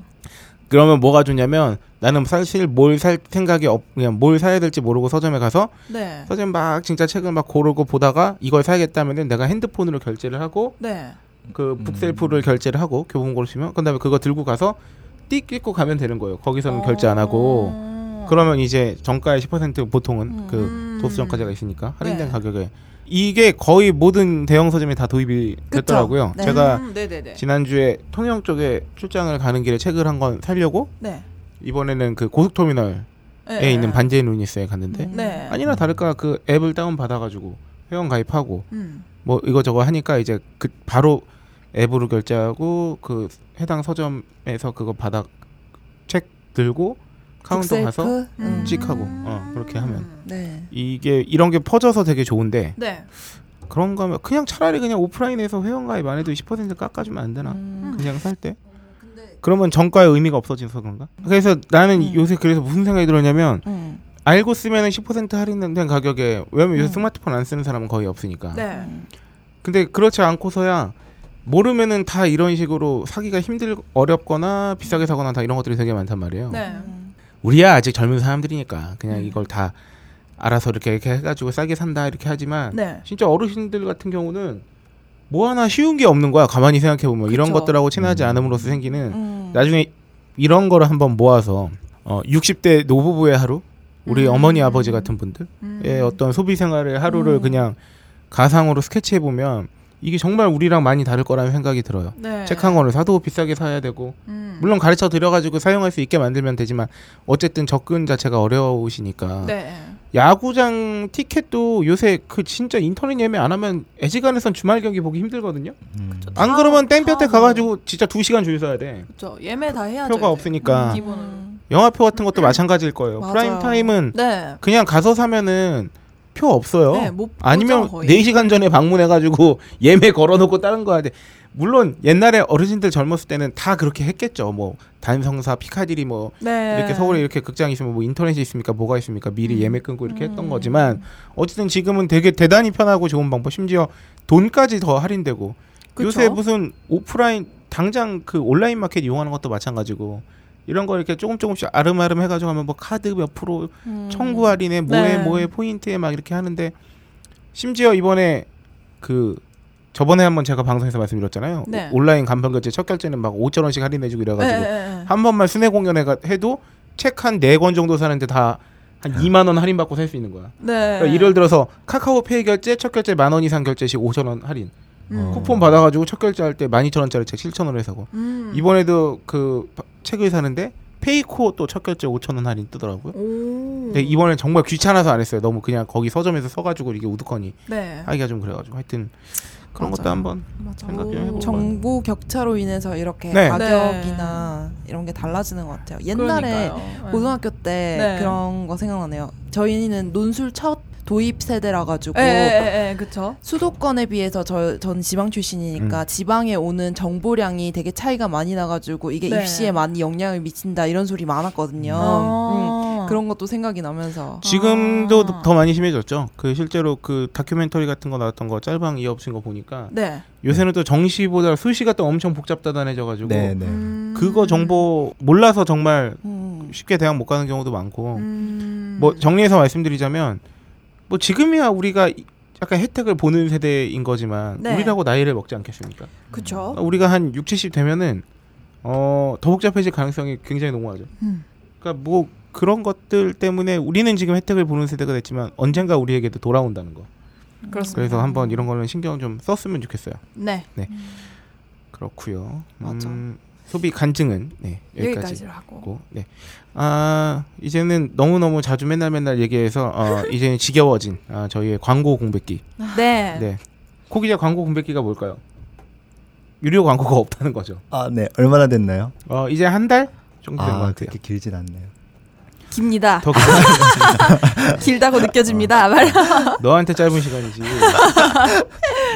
그러면 뭐가 좋냐면 나는 사실 뭘 살 생각이 없 그냥 뭘 사야 될지 모르고 서점에 가서 네. 서점 막 진짜 책을 막 고르고 보다가 이걸 사야겠다면은 내가 핸드폰으로 결제를 하고 네. 그 북셀프를 결제를 하고 교보문고로 치면 그다음에 그거 들고 가서 띡 찍고 가면 되는 거예요. 거기서는 결제 안 하고 어. 그러면 이제 정가의 10% 보통은 음. 그 도수 정가제가 있으니까 할인된 네. 가격에 이게 거의 모든 대형 서점에 다 도입이 됐더라고요. 네. 제가 음. 지난주에 통영 쪽에 출장을 가는 길에 책을 한권 사려고 네. 이번에는 그 고속터미널에 네. 있는 반지의 루니스에 갔는데 음. 네. 아니나 다를까 그 앱을 다운 받아가지고 회원 가입하고 음. 뭐 이거 저거 하니까 이제 그 바로 앱으로 결제하고 그 해당 서점에서 그거 받아 책 들고 카운터? 가서 음. 찍하고 어 그렇게 하면 네. 이게 이런 게 퍼져서 되게 좋은데 네. 그런 거면 그냥 차라리 그냥 오프라인에서 회원 가입 안 해도 20% 깎아주면 안 되나 음. 그냥 살 때 그러면 정가의 의미가 없어져서 그런가 그래서 나는 음. 요새 그래서 무슨 생각이 들었냐면 음. 알고 쓰면은 10% 할인된 가격에 왜냐면 요새 음. 스마트폰 안 쓰는 사람은 거의 없으니까 네. 음. 근데 그렇지 않고서야 모르면은 다 이런 식으로 사기가 힘들 어렵거나 비싸게 사거나 다 이런 것들이 되게 많단 말이에요. 네. 음. 우리야 아직 젊은 사람들이니까 그냥 음. 이걸 다 알아서 이렇게 이렇게 해가지고 싸게 산다 이렇게 하지만 네. 진짜 어르신들 같은 경우는 뭐 하나 쉬운 게 없는 거야. 가만히 생각해 보면 이런 그쵸. 것들하고 친하지 음. 않음으로써 생기는 음. 나중에 이런 거를 한번 모아서 어 60대 노부부의 하루 우리 음. 어머니 아버지 같은 분들의 음. 어떤 소비 생활의 하루를 음. 그냥 가상으로 스케치해 보면 이게 정말 우리랑 많이 다를 거라는 생각이 들어요. 네. 책한 권을 사도 비싸게 사야 되고 음. 물론 가르쳐 드려가지고 사용할 수 있게 만들면 되지만 어쨌든 접근 자체가 어려우시니까 네. 야구장 티켓도 요새 그 진짜 인터넷 예매 안 하면 애지간해선 주말 경기 보기 힘들거든요. 음. 안 다- 그러면 땡볕에 다 가가지고 진짜 두 시간 줄 서야 돼. 그렇죠. 예매 다 해야죠. 표가 이제. 없으니까. 음. 영화표 같은 것도 마찬가지일 거예요. 맞아요. 프라임 타임은 네. 그냥 가서 사면은 표 없어요. 네, 못 아니면 보죠, 거의. 4시간 전에 방문해가지고 <laughs> 예매 걸어놓고 다른 거 해야 돼. 물론 옛날에 어르신들 젊었을 때는 다 그렇게 했겠죠. 뭐 단성사, 피카디리 뭐 네. 이렇게 서울에 이렇게 극장이 있으면 뭐 인터넷이 있습니까? 뭐가 있습니까? 미리 음. 예매 끊고 이렇게 했던 음. 거지만 어쨌든 지금은 되게 대단히 편하고 좋은 방법. 심지어 돈까지 더 할인되고 그쵸? 요새 무슨 오프라인 당장 그 온라인 마켓 이용하는 것도 마찬가지고 이런 거 이렇게 조금 조금씩 아름아름 해가지고 하면 뭐 카드 몇 프로 음. 청구 할인에 뭐에 네. 뭐에 포인트에 막 이렇게 하는데 심지어 이번에 그 저번에 한번 제가 방송에서 말씀드렸잖아요. 네. 온라인 간편 결제 첫 결제는 막 5천 원씩 할인해주고 이래가지고 예, 예, 예. 한 번만 순회 공연에 가- 해도 책 한 네 권 정도 사는데 다 한 2만 원 할인 받고 살 수 있는 거야. 네. 그러니까 예를 들어서 카카오페이 결제 첫 결제 만 원 이상 결제 시 5천 원 할인. 음. 쿠폰 받아가지고 첫 결제할 때 12,000원짜리 책 7,000원에 사고 음. 이번에도 그 바- 책을 사는데 페이코 또 첫 결제 5,000원 할인 뜨더라고요. 오. 근데 이번엔 정말 귀찮아서 안 했어요. 너무 그냥 거기 서점에서 서가지고 이게 우두커니 네. 하기가 좀 그래가지고 하여튼 그런 맞아요. 것도 한번 맞아. 생각 좀 오. 해보고. 정보 격차로 인해서 이렇게 네. 가격이나 이런 게 달라지는 것 같아요. 옛날에 그러니까요. 네. 고등학교 때 네. 그런 거 생각나네요. 저희는 논술 첫 도입 세대라 가지고 예, 예, 예, 예, 그쵸. 수도권에 비해서 저, 전 지방 출신이니까 음. 지방에 오는 정보량이 되게 차이가 많이 나가지고 이게 네. 입시에 많이 영향을 미친다 이런 소리 많았거든요. 음, 어. 그런 것도 생각이 나면서 지금도 아. 더 많이 심해졌죠. 그 실제로 그 다큐멘터리 같은 거 나왔던 거 짤방 이어붙인 거 보니까 네. 요새는 또 정시보다 수시가 또 엄청 복잡다단해져가지고 네, 네. 음. 그거 정보 몰라서 정말 음, 쉽게 대학 못 가는 경우도 많고 음. 뭐 정리해서 말씀드리자면 뭐 지금이야 우리가 이- 약간 혜택을 보는 세대인 거지만 네. 우리라고 나이를 먹지 않겠습니까? 그쵸. 우리가 한 6, 70 되면은 어, 더 복잡해질 가능성이 굉장히 농후하죠. 음. 그러니까 뭐 그런 것들 때문에 우리는 지금 혜택을 보는 세대가 됐지만 언젠가 우리에게도 돌아온다는 거. 그렇습니다. 그래서 한번 이런 거는 신경 좀 썼으면 좋겠어요. 네. 그렇고요. 맞아. 음, 소비 간증은 네, 여기까지. 여기까지로 하고. 고 네. 아 이제는 너무 너무 자주 맨날 맨날 얘기해서 어, <laughs> 이제는 지겨워진 아, 저희의 광고 공백기. 네. 네. 코기자 광고 공백기가 뭘까요? 유료 광고가 없다는 거죠. 아, 네. 얼마나 됐나요? 어 이제 한 달 정도 된것 아, 같아요. 그렇게 길진 않네요. 깁니다. 더. <laughs> 길다고 느껴집니다. 말. <laughs> 너한테 짧은 시간이지.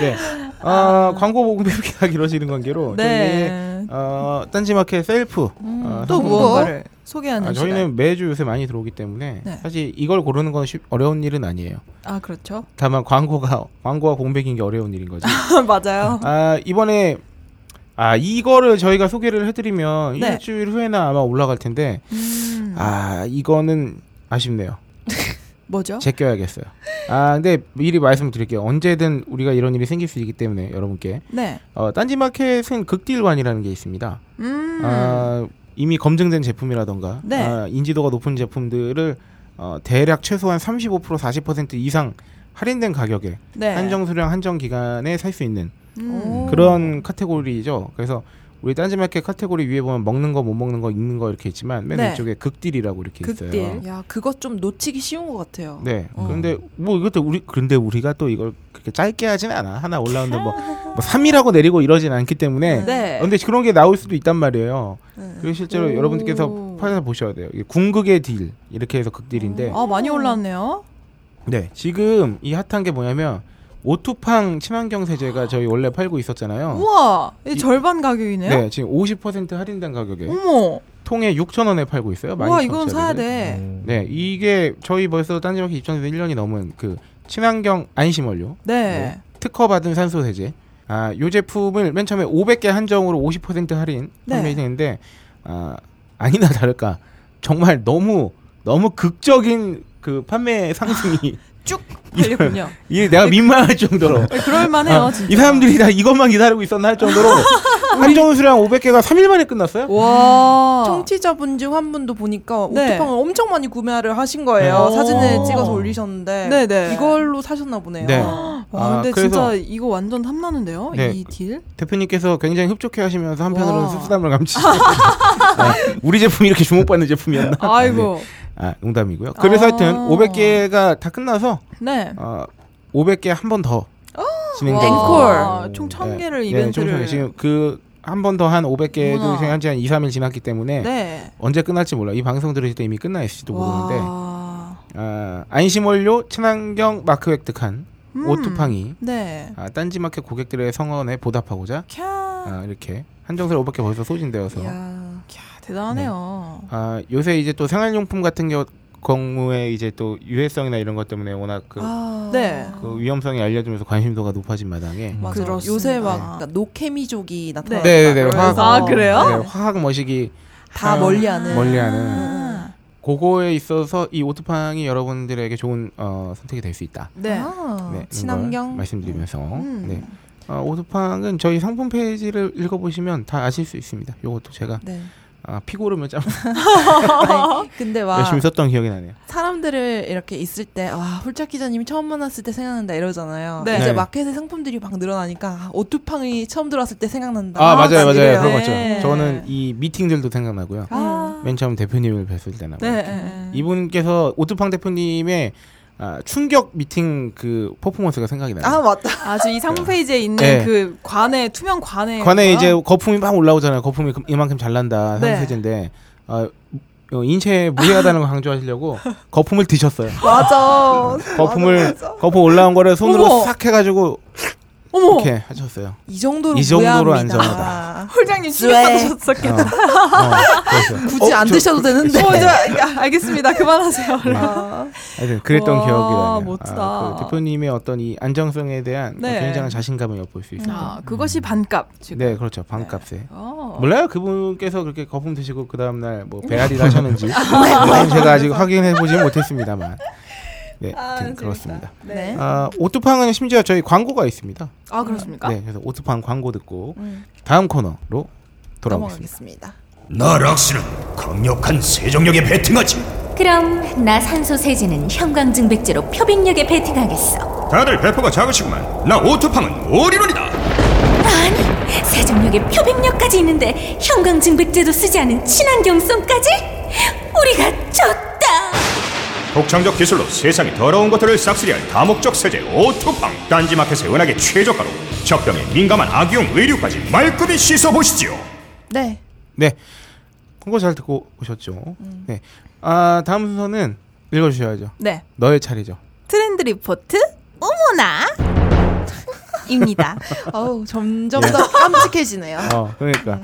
네. 어, 광고 공백기가 길어지는 관계로 저희 네. 어, 딴지마켓 셀프 어, 또 무언가를 소개하는 아, 시간. 저희는 매주 요새 많이 들어오기 때문에 네. 사실 이걸 고르는 건 쉽, 어려운 일은 아니에요. 아 그렇죠. 다만 광고가 광고와 공백인 게 어려운 일인 거지. <laughs> 맞아요. 아 이번에 아 이거를 저희가 소개를 해드리면 네. 일주일 후에나 아마 올라갈 텐데 음. 아 이거는 아쉽네요. <laughs> 뭐죠? 제껴야겠어요. 아 근데 미리 말씀드릴게요. 언제든 우리가 이런 일이 생길 수 있기 때문에 여러분께 네. 어, 딴지마켓은 극딜관이라는 게 있습니다. 음. 아, 이미 검증된 제품이라던가 네. 아, 인지도가 높은 제품들을 어, 대략 최소한 35% 40% 이상 할인된 가격에 네. 한정 수량 한정 기간에 살 수 있는 음. 그런 카테고리죠. 그래서 우리 딴지마켓 카테고리 위에 보면 먹는 거 못 먹는 거 읽는 거 이렇게 있지만 맨 네. 왼쪽에 극딜이라고 이렇게 극딜. 있어요. 야 그것 좀 놓치기 쉬운 것 같아요. 네. 어. 그런데 뭐 이것도 우리 그런데 우리가 또 이걸 그렇게 짧게 하진 않아. 하나 올라오는데 뭐, <laughs> 뭐 3이라고 내리고 이러진 않기 때문에 네. 근데 그런 게 나올 수도 있단 말이에요. 네. 그리고 실제로 오. 여러분들께서 찾아보셔야 돼요. 이게 궁극의 deal 이렇게 해서 극딜인데 아 많이 올랐네요. 네 지금 이 핫한 게 뭐냐면 오투팡 친환경 세제가 저희 원래 팔고 있었잖아요. 우와, 이 이- 절반 가격이네요. 네 지금 50% 할인된 가격에 어머, 통에 6천 원에 팔고 있어요. 12,000 이건 사야. 돼. 오. 네 이게 저희 벌써 딴지마켓 입장에서 1년이 넘은 그 친환경 안심 원료 네. 특허 받은 산소 세제. 아, 요 제품을 맨 처음에 500개 한정으로 50% 할인 네. 판매했는데 아, 아니나 다를까 정말 너무 너무 극적인 그 판매 상승이 <laughs> 팔렸군요. <laughs> 이게 내가 민망할 정도로 그럴만해요, 아, 진짜. 이 사람들이 다 이것만 기다리고 있었나 할 정도로 한정 수량 500개가 3일 만에 끝났어요. 와. 청취자분 중 한 분도 보니까 네. 오토팡을 엄청 많이 구매를 하신 거예요. 네. 사진을 오. 찍어서 올리셨는데 네네. 이걸로 사셨나 보네요. 네. <gasps> 와, 아, 근데 그래서- 진짜 이거 완전 탐나는데요, 네. 이 딜? 대표님께서 굉장히 흡족해 하시면서 한편으로는 와. 씁쓸함을 감추시고 <laughs> 아, 우리 제품이 이렇게 주목받는 제품이었나? 아이고. 아, 농담이고요. 그래서 아. 하여튼 500개가 다 끝나서 네. 어, 500개 한 번 더 진행되고 와, 앵콜. 총 1000개를 네, 이벤트를. 네, 지금 그 한번더한 500개도 어머나. 생각한 지 한 2, 3일 지났기 때문에 네. 언제 끝날지 몰라. 이 방송 들으실 때 이미 끝나 있을지도 모르는데 와. 아, 안심 원료 친환경 마크 획득한 음. 오투팡이 네. 아, 딴지마켓 고객들의 성원에 보답하고자 캬. 아, 이렇게 한정설 500개 벌써 소진되어서 이야. 캬, 대단하네요. 아, 요새 이제 또 생활용품 같은 겨, 경우에 이제 또 유해성이나 이런 것 때문에 워낙 그, 아. 네. 그 위험성이 알려지면서 관심도가 높아진 마당에 맞아. 그렇습니다. 요새 막 그러니까 노케미족이 나타났다. 네, 네, 네. 그래서 화학- 아, 그래요? 네, 화학 머시기 다 아, 멀리하는. 멀리하는 아. 그거에 있어서 이 오토팡이 여러분들에게 좋은 어, 선택이 될 수 있다. 네. 아, 네, 이런 친환경 걸 말씀드리면서 음. 네. 어, 오토팡은 저희 상품 페이지를 읽어보시면 다 아실 수 있습니다. 요것도 제가 네. 아, 피고르면 참 아니, <laughs> 근데 와 열심히 썼던 기억이 나네요. 사람들을 이렇게 있을 때, 와, 훌쩍 기자님이 처음 만났을 때 생각난다 이러잖아요. 네. 이제 네. 마켓에 상품들이 막 늘어나니까, 아, 오뚜팡이 처음 들어왔을 때 생각난다. 아, 맞아요, 맞아요. 그래요? 그런 거 있죠. 네. 저는 이 미팅들도 생각나고요. 아. 맨 처음 대표님을 뵀을 때나 뭐 네. 이렇게. 네. 이분께서 오토팡 대표님의 아, 충격 미팅 그 퍼포먼스가 생각이 나요. 아, 맞다. 아주 이 상품 페이지에 있는 네. 그 관에 투명 관에 관에 이제 거품이 막 올라오잖아요. 거품이 그- 이만큼 잘 난다 네. 상세제인데 어, 어, 인체에 무해하다는 걸 강조하시려고 <laughs> 거품을 드셨어요. 맞아. <laughs> 거품을 거품 올라온 거를 손으로 어머. 싹 해가지고 어머 이렇게 하셨어요. 이 정도로 이 정도로. 안전하다. 홀장님 쇠. 어. 어, 그랬어요. <laughs> 굳이 안 드셔도 되는데. 어, 저, 야, 알겠습니다. 그만하세요. 아, 하여튼 그랬던 와, 기억이 나요. 멋지다. 아, 그 대표님의 어떤 이 안정성에 대한 네. 굉장한 자신감을 엿볼 수 있어요. 아, 그것이 반값 지금. 네, 그렇죠. 반값에. 어. 몰라요 그분께서 그렇게 거품 드시고 그 다음 날뭐 배앓이를 <laughs> 하셨는지 그건 <laughs> 제가 아직 확인해 보지 못했습니다만 네 아, 재밌다. 그렇습니다. 네. 아 오토팡은 심지어 저희 광고가 있습니다. 아, 그렇습니까? 네 그래서 오토팡 광고 듣고 음, 다음 코너로 돌아오겠습니다. 나 락스는 강력한 세정력에 배팅하지. 그럼 나 산소 세제는 형광증백제로 표백력에 베팅하겠어. 다들 배포가 작으시구만. 나 오토팡은 올인원이다. 아니, 세정력에 표백력까지 있는데 형광증백제도 쓰지 않은 친환경성까지? 우리가 졌다. 독창적 기술로 세상의 더러운 것들을 싹쓸이할 다목적 세제 오토팡. 딴지마켓의 은하계 최저가로 적병에 민감한 악용 의류까지 말끔히 씻어보시지요. 네. 네 광고 잘 듣고 오셨죠? 음. 네. 아 다음 순서는 읽어주셔야죠. 네. 너의 차례죠. 트렌드 리포트 어머나 입니다. <laughs> 어우, 점점 더 깜찍해지네요. 어 그러니까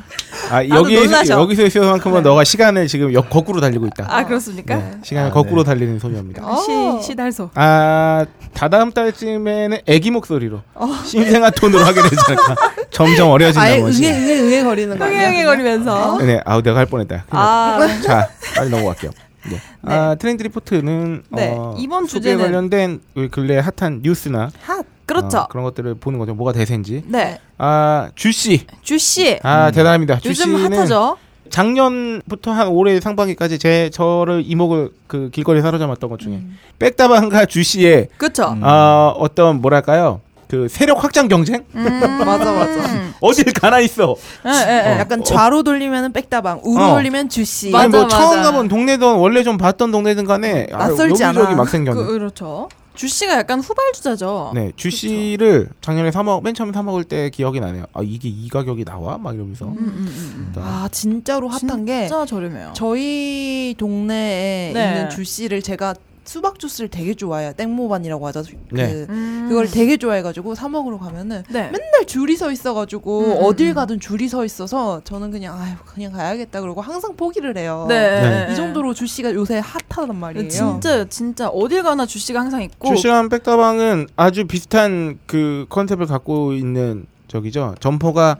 아 놀라셔. 여기서 있어서만큼은 너가 시간을 지금 역 거꾸로 달리고 있다. 아 그렇습니까? 네, 시간을 아, 거꾸로 네. 달리는 소녀입니다. 어. 시 시달소. 아 다다음 달쯤에는 애기 목소리로 어. 신생아 톤으로 하게 되지 않을까 <laughs> 점점 어려진다는 거지 응애, 응애, 응애 거리는 거 아니야? 흥행거리면서. 네 아우 내가 할 뻔했다 아 자 빨리 넘어갈게요 네. 아 트렌드 리포트는 네, 어, 이번 주제는- 관련된 그 근래 핫한 뉴스나 핫 그렇죠. 어, 그런 것들을 보는 거죠 뭐가 대세인지 네 아 주씨 주씨 아 대단합니다 요즘 핫하죠. 작년부터 한 올해 상반기까지 제 저를 이목을 그 길거리에 사로잡았던 것 중에 음. 백다방과 주씨의 그렇죠. 음. 어, 어떤 뭐랄까요 그 세력 확장 경쟁 음. 맞아, 맞아. <laughs> 어딜 가나 있어. 예, 예, 예. 약간 좌로 돌리면 백다방, 우로 어. 돌리면 주씨. 맞아, 아니 뭐 맞아. 처음 가본 동네든 원래 좀 봤던 동네든 간에 아, 낯설지 여기저기 않아. 막 생겼네. 그, 그렇죠. 주 씨가 약간 후발주자죠. 네, 주씨를 작년에 사 먹, 맨 처음 사 먹을 때 기억이 나네요. 아 이게 이 가격이 나와? 막 이러면서. 음, 음, 음, 음. 아, 진짜로 핫한 게 진짜 저렴해요. 저희 동네에 네. 있는 주 씨를 제가 수박 주스를 되게 좋아해요. 땡모반이라고 하죠. 그 네. 음. 그걸 되게 좋아해가지고 사 먹으러 가면은 네. 맨날 줄이 서 있어가지고 음, 음, 어딜 음. 가든 줄이 서 있어서 저는 그냥 아유 그냥 가야겠다 그러고 항상 포기를 해요. 네. 네. 이 정도로 주씨가 요새 핫하단 말이에요. 진짜 진짜 어딜 가나 주씨가 항상 있고 주씨랑 백다방은 아주 비슷한 그 컨셉을 갖고 있는 저기죠. 점포가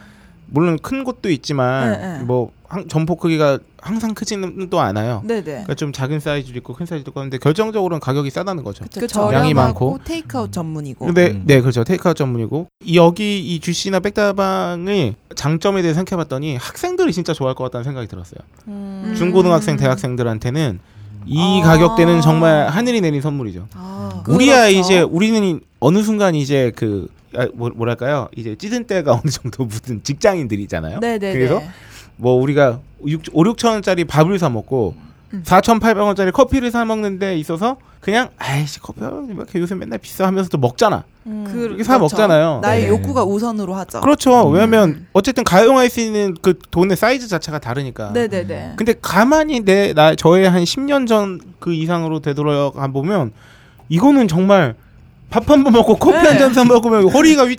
물론 큰 곳도 있지만 네, 네. 뭐 한, 점포 크기가 항상 크지는 또 않아요. 네네. 그러니까 좀 작은 사이즈도 있고 큰 사이즈도 있고 하는데 결정적으로는 가격이 싸다는 거죠. 그쵸, 양이 많고. 테이크아웃 전문이고. 근데 음. 네 그렇죠 테이크아웃 전문이고 이- 여기 이 주시나 백다방의 장점에 대해 생각해봤더니 학생들이 진짜 좋아할 것 같다는 생각이 들었어요. 음. 중고등학생 대학생들한테는 이 아. 가격대는 정말 하늘이 내린 선물이죠. 아, 우리야 그렇죠. 이제 우리는 어느 순간 이제 그 아, 뭐, 뭐랄까요 이제 찌든 때가 <laughs> 어느 정도 묻은 직장인들이잖아요. 네네네. 그래서 뭐 우리가 6, 5, 6천 원짜리 밥을 사 먹고 음. 4,800원짜리 커피를 사 먹는 데 있어서 그냥 아이씨 커피가 왜 이렇게 요새 맨날 비싸 하면서도 먹잖아. 음. 그- 이렇게 사 그렇죠. 먹잖아요. 나의 네. 욕구가 우선으로 하죠. 그렇죠. 음. 왜냐면 어쨌든 가용할 수 있는 그 돈의 사이즈 자체가 다르니까. 네네네. 근데 가만히 내 나 저의 한 10년 전 그 이상으로 되돌아가 보면 이거는 정말 밥 한 번 먹고 커피 네. 한잔 사 먹으면 허리가 휘,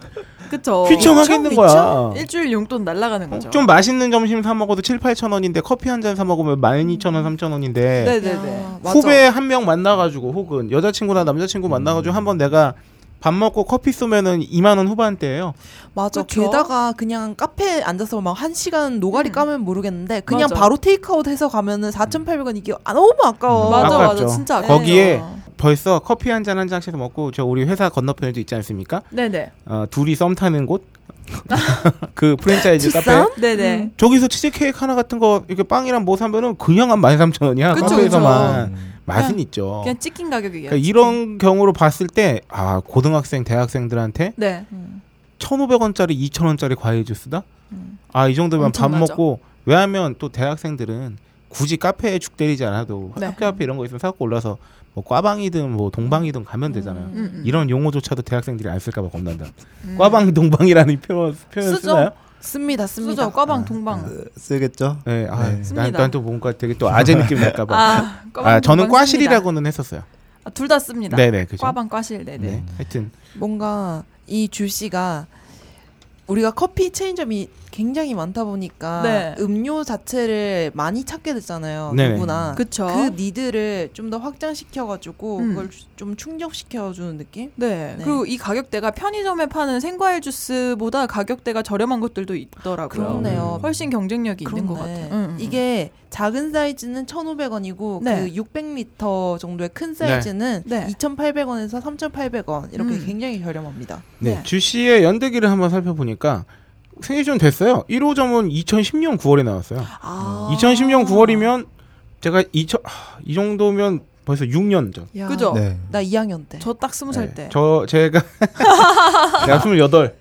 그쵸. 휘청하겠는 거야. 일주일 용돈 날라가는 거죠. 좀 맛있는 점심 사 먹어도 7, 8천 원인데 커피 한 잔 사 먹으면 12,000원, 3,000 원인데 네네네. 야, 맞아. 후배 한 명 만나가지고 혹은 여자친구나 남자친구 만나가지고 한번 내가 밥 먹고 커피 쏘면은 2만 원 후반대예요. 맞아. 그쵸? 게다가 그냥 카페에 앉아서 막 한 시간 노가리 음. 까면 모르겠는데 그냥 맞아. 바로 테이크아웃 해서 가면은 4,800원 이게 아, 너무 아까워. 맞아 아깝죠. 맞아 진짜 아까워요. 거기에 벌써 커피 한 잔 한 잔씩 먹고 저 우리 회사 건너편에도 있지 않습니까? 네네 어, 둘이 썸 타는 곳. <laughs> 그 프랜차이즈 카페. 네네 음. 저기서 치즈 케이크 하나 같은 거 이렇게 빵이랑 뭐 사면은 그냥 한 13,000원이야. 그쵸, 카페에서만. 음. 맛은 그냥- 있죠. 그냥 찍힌 가격이에요. 그러니까 이런 경우로 봤을 때 아, 고등학생, 대학생들한테 네 1,500원짜리, 2,000원짜리 과일 주스다? 음. 아, 이 정도면 밥 엄청나죠. 먹고 왜냐하면 또 대학생들은 굳이 카페에 죽 때리지 않아도 네. 학교 앞에 이런 거 있으면 사갖고 올라서 뭐 꽈방이든 뭐 동방이든 가면 되잖아요. 음. 음, 음. 이런 용어조차도 대학생들이 안 쓸까봐 겁난다. 음. 꽈방 동방이라는 표현. 쓰나요? 씁니다. 씁니다. 쓰죠 꽈방 아, 동방. 쓰- 쓰겠죠. 네, 아, 네. 씁니다. 난또 뭔가 되게 또 아재 느낌 날까봐. 아, 아, 저는 동방 과실이라고는 했었어요. 아, 둘다 씁니다. 네네, 그죠. 꽈방 과실 네네. 네, 하여튼 뭔가 이 주 씨가 우리가 커피 체인점이 굉장히 많다 보니까 네. 음료 자체를 많이 찾게 됐잖아요. 누구나. 그쵸. 그 니드를 좀 더 확장시켜가지고 음. 그걸 주- 좀 충족시켜주는 느낌? 네. 네. 그리고 이 가격대가 편의점에 파는 생과일 주스보다 가격대가 저렴한 것들도 있더라고요. 그렇네요. 훨씬 경쟁력이 있는 것 그렇네. 같아요. 음, 음. 이게 작은 사이즈는 1,500원이고 네. 그 600리터 정도의 큰 사이즈는 네. 2,800원에서 3,800원 이렇게 음. 굉장히 저렴합니다. 네, 네. 주씨의 연대기를 한번 살펴보니까 생일 좀 됐어요. 1호점은 2010년 9월에 나왔어요. 아. 2010년 9월이면 제가 2000, 하, 이 정도면 벌써 6년 전. 야, 그죠? 네. 나 2학년 때. 저 딱 스무 살 네, 때. 저 제가 <laughs> 내가 28.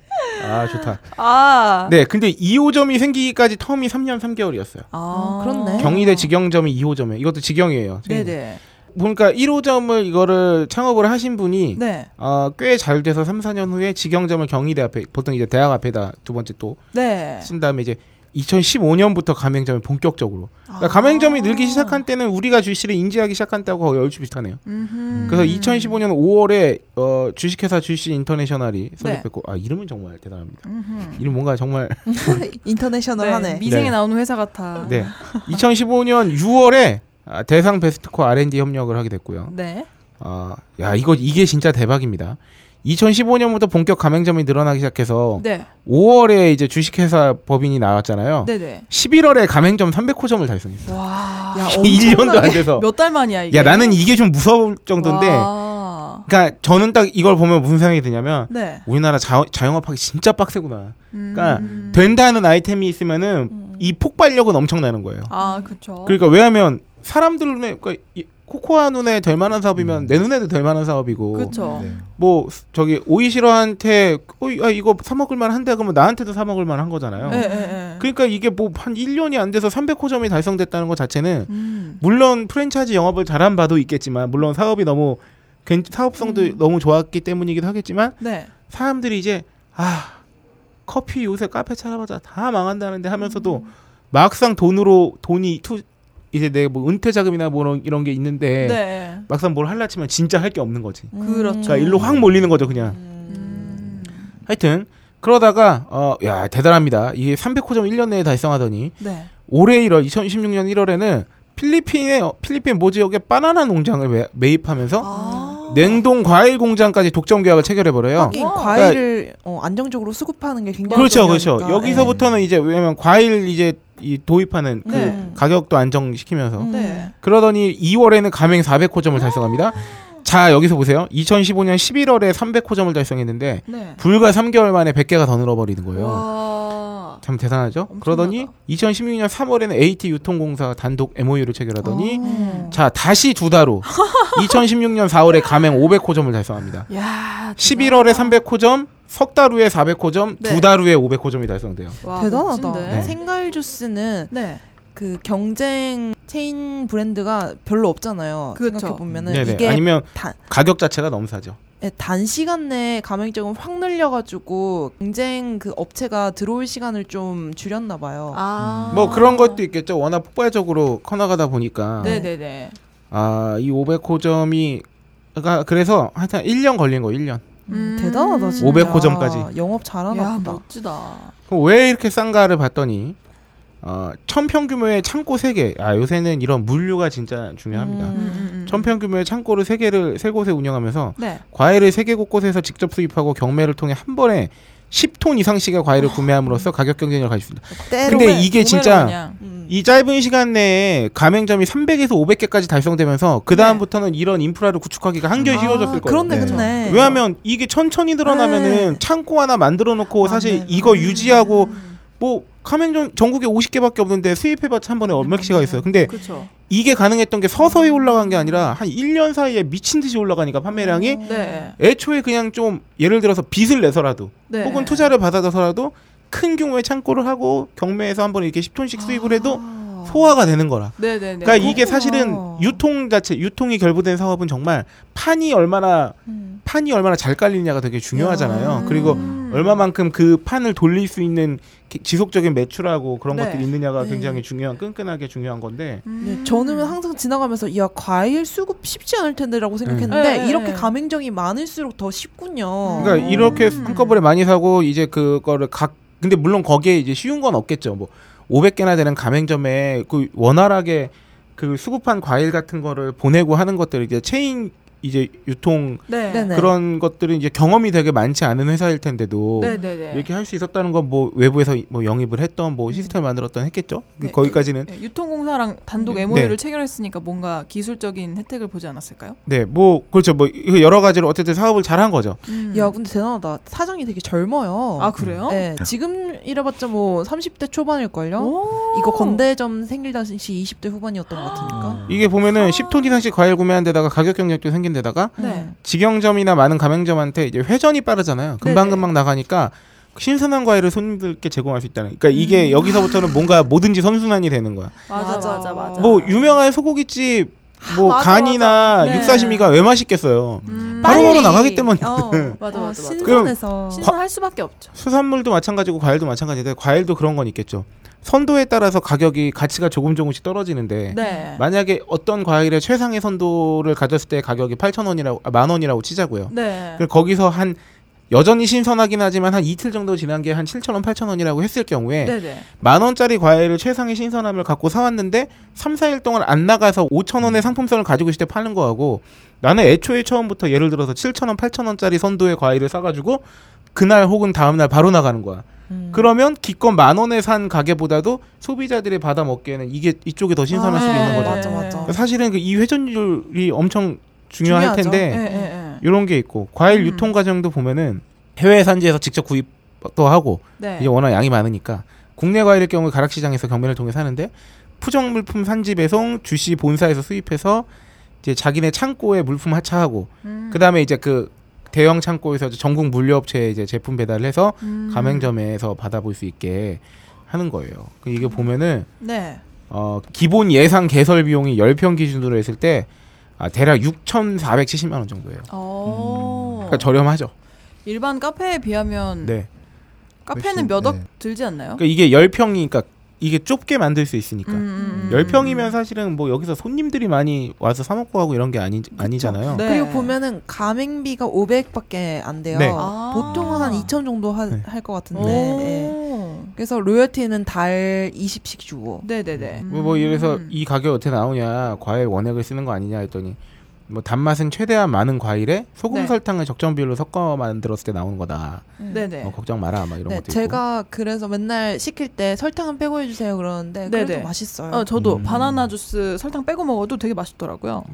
아 좋다. 아. 네, 근데 2호점이 생기기까지 텀이 3년 3개월이었어요. 아, 그렇네. 경희대 직영점이 2호점에 이것도 직영이에요. 네네. 보니까 1호점을 이거를 창업을 하신 분이 네. 어, 꽤잘 돼서 3, 4년 후에 직영점을 경희대 앞에 보통 이제 대학 앞에다 두 번째 또 네. 쓴 다음에 이제 2015년부터 가맹점이 본격적으로 그러니까 아. 가맹점이 늘기 시작한 때는 우리가 쥬씨를 인지하기 시작한 때하고 거의 얼추 비슷하네요. 음흠. 그래서 2015년 5월에 어, 주식회사 쥬씨 인터내셔널이 네. 설립했고 아 이름은 정말 대단합니다. 음흠. 이름 뭔가 정말 <laughs> 인터내셔널 네, 하네. 미생에 네. 나오는 회사 같아. 네 2015년 6월에 아, 대상 베스트코 R&D 협력을 하게 됐고요. 네. 아, 야 이거 이게 진짜 대박입니다. 2015년부터 본격 가맹점이 늘어나기 시작해서 네. 5월에 이제 주식회사 법인이 나왔잖아요. 네네. 11월에 가맹점 300호점을 달성했어요. 와. 야, <laughs> 1년도 안 돼서. 몇 달 만이야 이게? 야 나는 이게 좀 무서울 정도인데 와. 그러니까 저는 딱 이걸 보면 무슨 생각이 드냐면 네. 우리나라 자, 자영업하기 진짜 빡세구나. 그러니까 음. 된다는 아이템이 있으면은 이 폭발력은 엄청나는 거예요. 아 그렇죠. 그러니까 왜냐하면 사람들 눈에 그러니까 이- 코코아 눈에 될 만한 사업이면 내 눈에도 될 만한 사업이고 그렇죠. 네. 뭐 저기 오이시러한테 어, 아, 이거 사 먹을 만한데 그러면 나한테도 사 먹을 만한 거잖아요. 예, 예, 예. 그러니까 이게 뭐 한 1년이 안 돼서 300호점이 달성됐다는 것 자체는 음. 물론 프랜차이즈 영업을 잘한 바도 있겠지만 물론 사업이 너무 괜- 사업성도 음. 너무 좋았기 때문이기도 하겠지만 네. 사람들이 이제 아 커피 요새 카페 찾아보자 다 망한다는데 하면서도 음. 막상 돈으로 돈이 투 이제 내 뭐 은퇴 자금이나 뭐 이런- 게 있는데 네. 막상 뭘 할라 치면 진짜 할 게 없는 거지. 그렇죠. 그러니까 일로 확 몰리는 거죠 그냥. 음. 하여튼 그러다가 어 야 대단합니다. 이게 300호점 1년 내에 달성하더니 네. 올해 1월 2016년 1월에는 필리핀의 어, 필리핀 모 지역에 바나나 농장을 매, 매입하면서 아. 냉동 과일 공장까지 독점 계약을 체결해 버려요. 하긴 와. 과일을 어, 안정적으로 수급하는 게 굉장히 그렇죠, 그렇죠. 중요하니까. 여기서부터는 이제 왜냐면 과일 이제 이 도입하는 그 네. 가격도 안정시키면서 음. 네. 그러더니 2월에는 가맹 400호점을 달성합니다. 자 여기서 보세요. 2015년 11월에 300호점을 달성했는데 네. 불과 3개월 만에 100개가 더 늘어버리는 거예요. 와. 참 대단하죠. 엄청나다. 그러더니 2016년 3월에는 AT 유통공사 단독 MOU를 체결하더니 어. 자 다시 두달후 2016년 4월에 가맹 500호점을 달성합니다. 야. 11월에 300호점, 석 달 후에 400호점, 네. 두달 후에 500호점이 달성돼요. 와, 대단하다. 네. 생과일 주스는 네. 그 경쟁 체인 브랜드가 별로 없잖아요. 그렇죠. 생각해 보면은 네네. 이게 아니면 단, 가격 자체가 너무 싸죠. 예, 단시간 내에 가맹점을 확 늘려가지고 경쟁 그 업체가 들어올 시간을 좀 줄였나 봐요. 아. 뭐 그런 것도 있겠죠. 워낙 폭발적으로 커나가다 보니까 네네네. 아, 이 500호점이 그러니까 그래서 하여튼 1년 걸린 거 1년. 음, 대단하다 진짜. 500 호점까지. 영업 잘하나 야 보다. 멋지다. 그럼 왜 이렇게 싼가를 봤더니 어, 천평 규모의 창고 3개. 아, 요새는 이런 물류가 진짜 중요합니다. 음, 음, 음. 천평 규모의 창고를 3개를 세 곳에 운영하면서 네. 과일을 세계 곳곳에서 직접 수입하고 경매를 통해 한 번에 10톤 이상씩의 과일을 구매함으로써 가격 경쟁력을 가질 수 있다. 때로 근데 이게 진짜. 음. 이 짧은 시간 내에 가맹점이 300에서 500개까지 달성되면서 그 다음부터는 이런 인프라를 구축하기가 한결 쉬워졌을 거예요. 네. 그렇네. 왜냐하면 이게 천천히 늘어나면은 네. 창고 하나 만들어 놓고 사실 맞네. 이거 유지하고 뭐 가맹점 전국에 50개밖에 없는데 수입해봤자 한 번에 얼마 개가 있어요. 근데 그렇죠. 이게 가능했던 게 서서히 올라간 게 아니라 한 1년 사이에 미친 듯이 올라가니까 판매량이 네. 애초에 그냥 좀 예를 들어서 빚을 내서라도 네. 혹은 투자를 받아서라도 큰 규모의 창고를 하고 경매에서 한 번에 이렇게 10톤씩 수입을 해도 소화가 되는 거라. 네, 네, 네. 그러니까 이게 그렇구나. 사실은 유통 자체, 유통이 결부된 사업은 정말 판이 얼마나 음. 판이 얼마나 잘 깔리냐가 되게 중요하잖아요. 그리고 음. 얼마만큼 그 판을 돌릴 수 있는 기- 지속적인 매출하고 그런 네. 것들이 있느냐가 네. 굉장히 중요한 끈끈하게 중요한 건데 음. 네, 저는 항상 지나가면서 야 과일 수급 쉽지 않을 텐데라고 생각했는데 이렇게 네. 가맹점이 많을수록 더 쉽군요. 그러니까 음. 이렇게 한꺼번에 많이 사고 이제 그거를 각 근데 물론 거기에 이제 쉬운 건 없겠죠. 뭐 500개나 되는 가맹점에 그 원활하게 그 수급한 과일 같은 거를 보내고 하는 것들 이제 체인 이제 유통 네. 그런 것들은 이제 경험이 되게 많지 않은 회사일 텐데도 네, 네, 네. 이렇게 할 수 있었다는 건 뭐 외부에서 뭐 영입을 했던 뭐 시스템을 만들었던 했겠죠. 네. 거기까지는 네, 유통공사랑 단독 네. MOU를 체결했으니까 뭔가 기술적인 혜택을 보지 않았을까요? 네, 뭐 그렇죠. 뭐 여러 가지로 어쨌든 사업을 잘한 거죠. 음. 야 근데 대단하다. 사장이 되게 젊어요. 아 그래요? 네, 지금 이래봤자 뭐 30대 초반일 걸요. 오. 이거 건대점 생길 당시 20대 후반이었던 것 같으니까. 이게 보면은 10톤 이상씩 과일 구매한 데다가 가격 경쟁도 생긴 데다가 네. 직영점이나 많은 가맹점한테 이제 회전이 빠르잖아요. 금방 금방 나가니까 신선한 과일을 손님들께 제공할 수 있다는. 그러니까 이게 여기서부터는 뭔가 뭐든지 선순환이 되는 거야. 맞아, 맞아. 맞아. 뭐 유명한 소고기집 뭐 맞아, 간이나 맞아. 네. 육사시미가 왜 맛있겠어요. 음. 바로바로. 나가기 때문에. 어, 맞아, <laughs> 맞아, 어, 맞아. 신선해서. 신선할 수밖에 없죠. 수산물도 마찬가지고 과일도 마찬가지인데 과일도 그런 건 있겠죠. 선도에 따라서 가격이 가치가 조금 조금씩 떨어지는데 네. 만약에 어떤 과일의 최상의 선도를 가졌을 때 가격이 8,000원이라고 아, 만 원이라고 치자고요. 네. 그리고 거기서 한 여전히 신선하긴 하지만 한 이틀 정도 지난 게 한 7,000원, 8,000원이라고 했을 경우에 네, 네. 만 원짜리 과일을 최상의 신선함을 갖고 사왔는데 3, 4일 동안 안 나가서 5,000원의 상품성을 가지고 있을 때 파는 거하고 나는 애초에 처음부터 예를 들어서 7,000원, 8,000원짜리 선도의 과일을 사가지고 그날 혹은 다음날 바로 나가는 거야. 음. 그러면 기껏 만 원에 산 가게보다도 소비자들이 받아 먹기에는 이게 이쪽이 더 신선할 아, 수도 있는 네, 거죠. 맞아, 맞아. 사실은 그 이 회전율이 엄청 중요할 중요하죠. 텐데 예, 예, 예. 이런 게 있고 과일 음. 유통 과정도 보면은 해외 산지에서 직접 구입도 하고 네. 이게 워낙 양이 많으니까 국내 과일의 경우 가락시장에서 경매를 통해 사는데 푸정 물품 산지 배송 주시 본사에서 수입해서 이제 자기네 창고에 물품 하차하고 음. 그다음에 이제 그 대형 창고에서 전국 물류업체에 이제 제품 배달을 해서 음. 가맹점에서 받아볼 수 있게 하는 거예요. 그 이게 보면은 네. 어 기본 예상 개설 비용이 10평 기준으로 했을 때 아, 대략 6,470만 원 정도예요. 어. 그러니까 저렴하죠. 일반 카페에 비하면 네. 카페는 훨씬, 몇 억 네. 들지 않나요? 그러니까 이게 10평이니까 이게 좁게 만들 수 있으니까. 음, 음, 음. 열 10평이면 사실은 뭐 여기서 손님들이 많이 와서 사 먹고 하고 이런 게 아니 아니잖아요. 네. 그리고 보면은 가맹비가 500밖에 안 돼요. 네. 아. 보통은 한 2천 정도 할 네. 것 같은데. 오. 예. 그래서 로열티는 달 20씩 주고. 네네네. 뭐, 뭐 이래서 음. 이 가격 어떻게 나오냐 과일 원액을 쓰는 거 아니냐 했더니 뭐 단맛은 최대한 많은 과일에 소금 네. 설탕을 적정 비율로 섞어 만들었을 때 나오는 거다. 네네. 뭐 걱정 마라 막 이런 네, 것도 제가 그래서 맨날 시킬 때 설탕은 빼고 해주세요 그러는데 그래도 네네. 맛있어요. 어, 저도 음. 바나나 주스 설탕 빼고 먹어도 되게 맛있더라고요.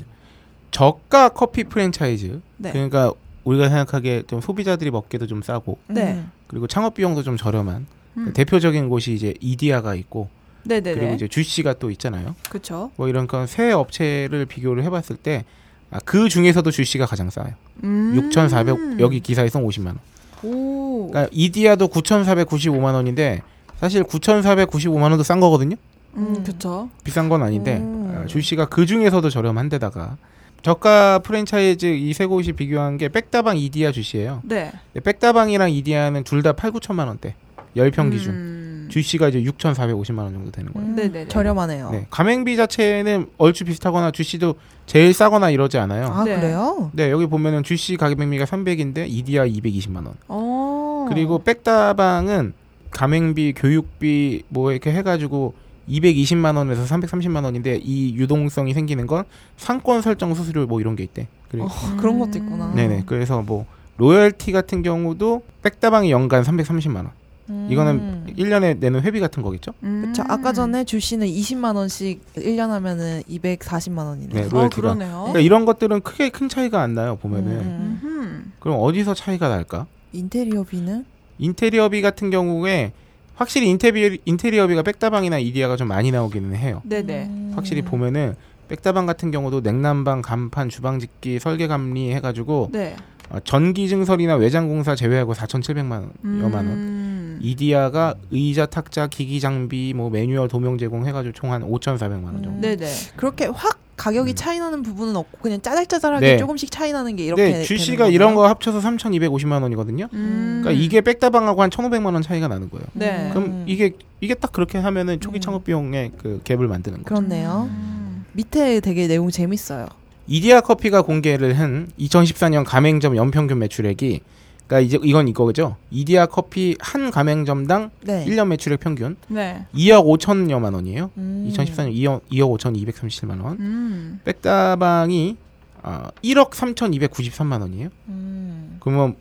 저가 커피 프랜차이즈 네. 그러니까 우리가 생각하기에 좀 소비자들이 먹기도 좀 싸고 네. 음. 그리고 창업 비용도 좀 저렴한 음. 대표적인 곳이 이제 이디야가 있고 네네네. 그리고 이제 주시가 또 있잖아요. 그쵸. 뭐 이런 건 새 업체를 비교를 해봤을 때 아, 그 중에서도 주시가 가장 싸요. 음. 6,400 여기 기사에 써 50만 원. 오. 그러니까 이디야도 9,495만 원인데 사실 9,495만 원도 싼 거거든요. 음, 그쵸. 비싼 건 아닌데 음. 아, 주시가 그 중에서도 저렴한 데다가 저가 프랜차이즈 이세 곳이 비교한 게 백다방 이디야 주시예요. 네. 백다방이랑 이디야는 둘 다 8, 9천만 원대. 10평 기준. 음. 주시가 이제 6,450만 원 정도 되는 거예요. 음, 네네네. 저렴하네요. 네. 가맹비 자체는 얼추 비슷하거나 주시도 제일 싸거나 이러지 않아요. 아 네. 그래요? 네, 여기 보면은 주시 가맹비가 300인데 이디야 220만 원. 어. 그리고 백다방은 가맹비, 교육비 뭐 이렇게 해가지고 220만 원에서 330만 원인데 이 유동성이 생기는 건 상권 설정 수수료 뭐 이런 게 있대. 그래. 어, 그런 것도 있구나. 네네. 그래서 뭐 로열티 같은 경우도 백다방이 연간 330만 원. 음. 이거는 1년에 내는 회비 같은 거겠죠? 그쵸. 아까 전에 주 씨는 20만 원씩 1년 하면은 240만 원이네. 네, 어, 로열티가. 그러네요. 그러니까 이런 것들은 크게 큰 차이가 안 나요 보면은. 음. 음. 그럼 어디서 차이가 날까? 인테리어비는 인테리어비 같은 경우에 확실히 인테리어 인테리어비가 백다방이나 이디야가 좀 많이 나오기는 해요. 네네. 음. 확실히 보면은 백다방 같은 경우도 냉난방, 간판, 주방 짓기, 설계 감리 해가지고 네. 어, 전기 증설이나 외장 공사 제외하고 4,700만 원여만 원. 음. 이디야가 의자, 탁자, 기기 장비, 뭐 매뉴얼, 도명 제공 해가지고 총 한 5,400만 원 정도. 음. 네네. 그렇게 확 가격이 음. 차이 나는 부분은 없고 그냥 짜잘짜잘하게 네. 조금씩 차이 나는 게 이렇게 네, 주 되는 씨가 거네요? 이런 거 합쳐서 3,250만 원이거든요. 음. 그러니까 이게 백다방하고 한 1,500만 원 차이가 나는 거예요. 네. 그럼 이게 이게 딱 그렇게 하면은 초기 음. 창업 비용의 그 갭을 만드는 거죠. 그렇네요. 음. 밑에 되게 내용 재밌어요. 이디야 커피가 공개를 한 2014년 가맹점 연평균 매출액이 그러니까 이제 이건 이거죠. 이디야 커피 한 가맹점당 네. 1년 매출액 평균 네. 2억 5천여만 원이에요. 음. 2014년 2억 2억 5천 237만 원. 음. 백다방이 어, 1억 3,293만 원이에요. 음. 그러면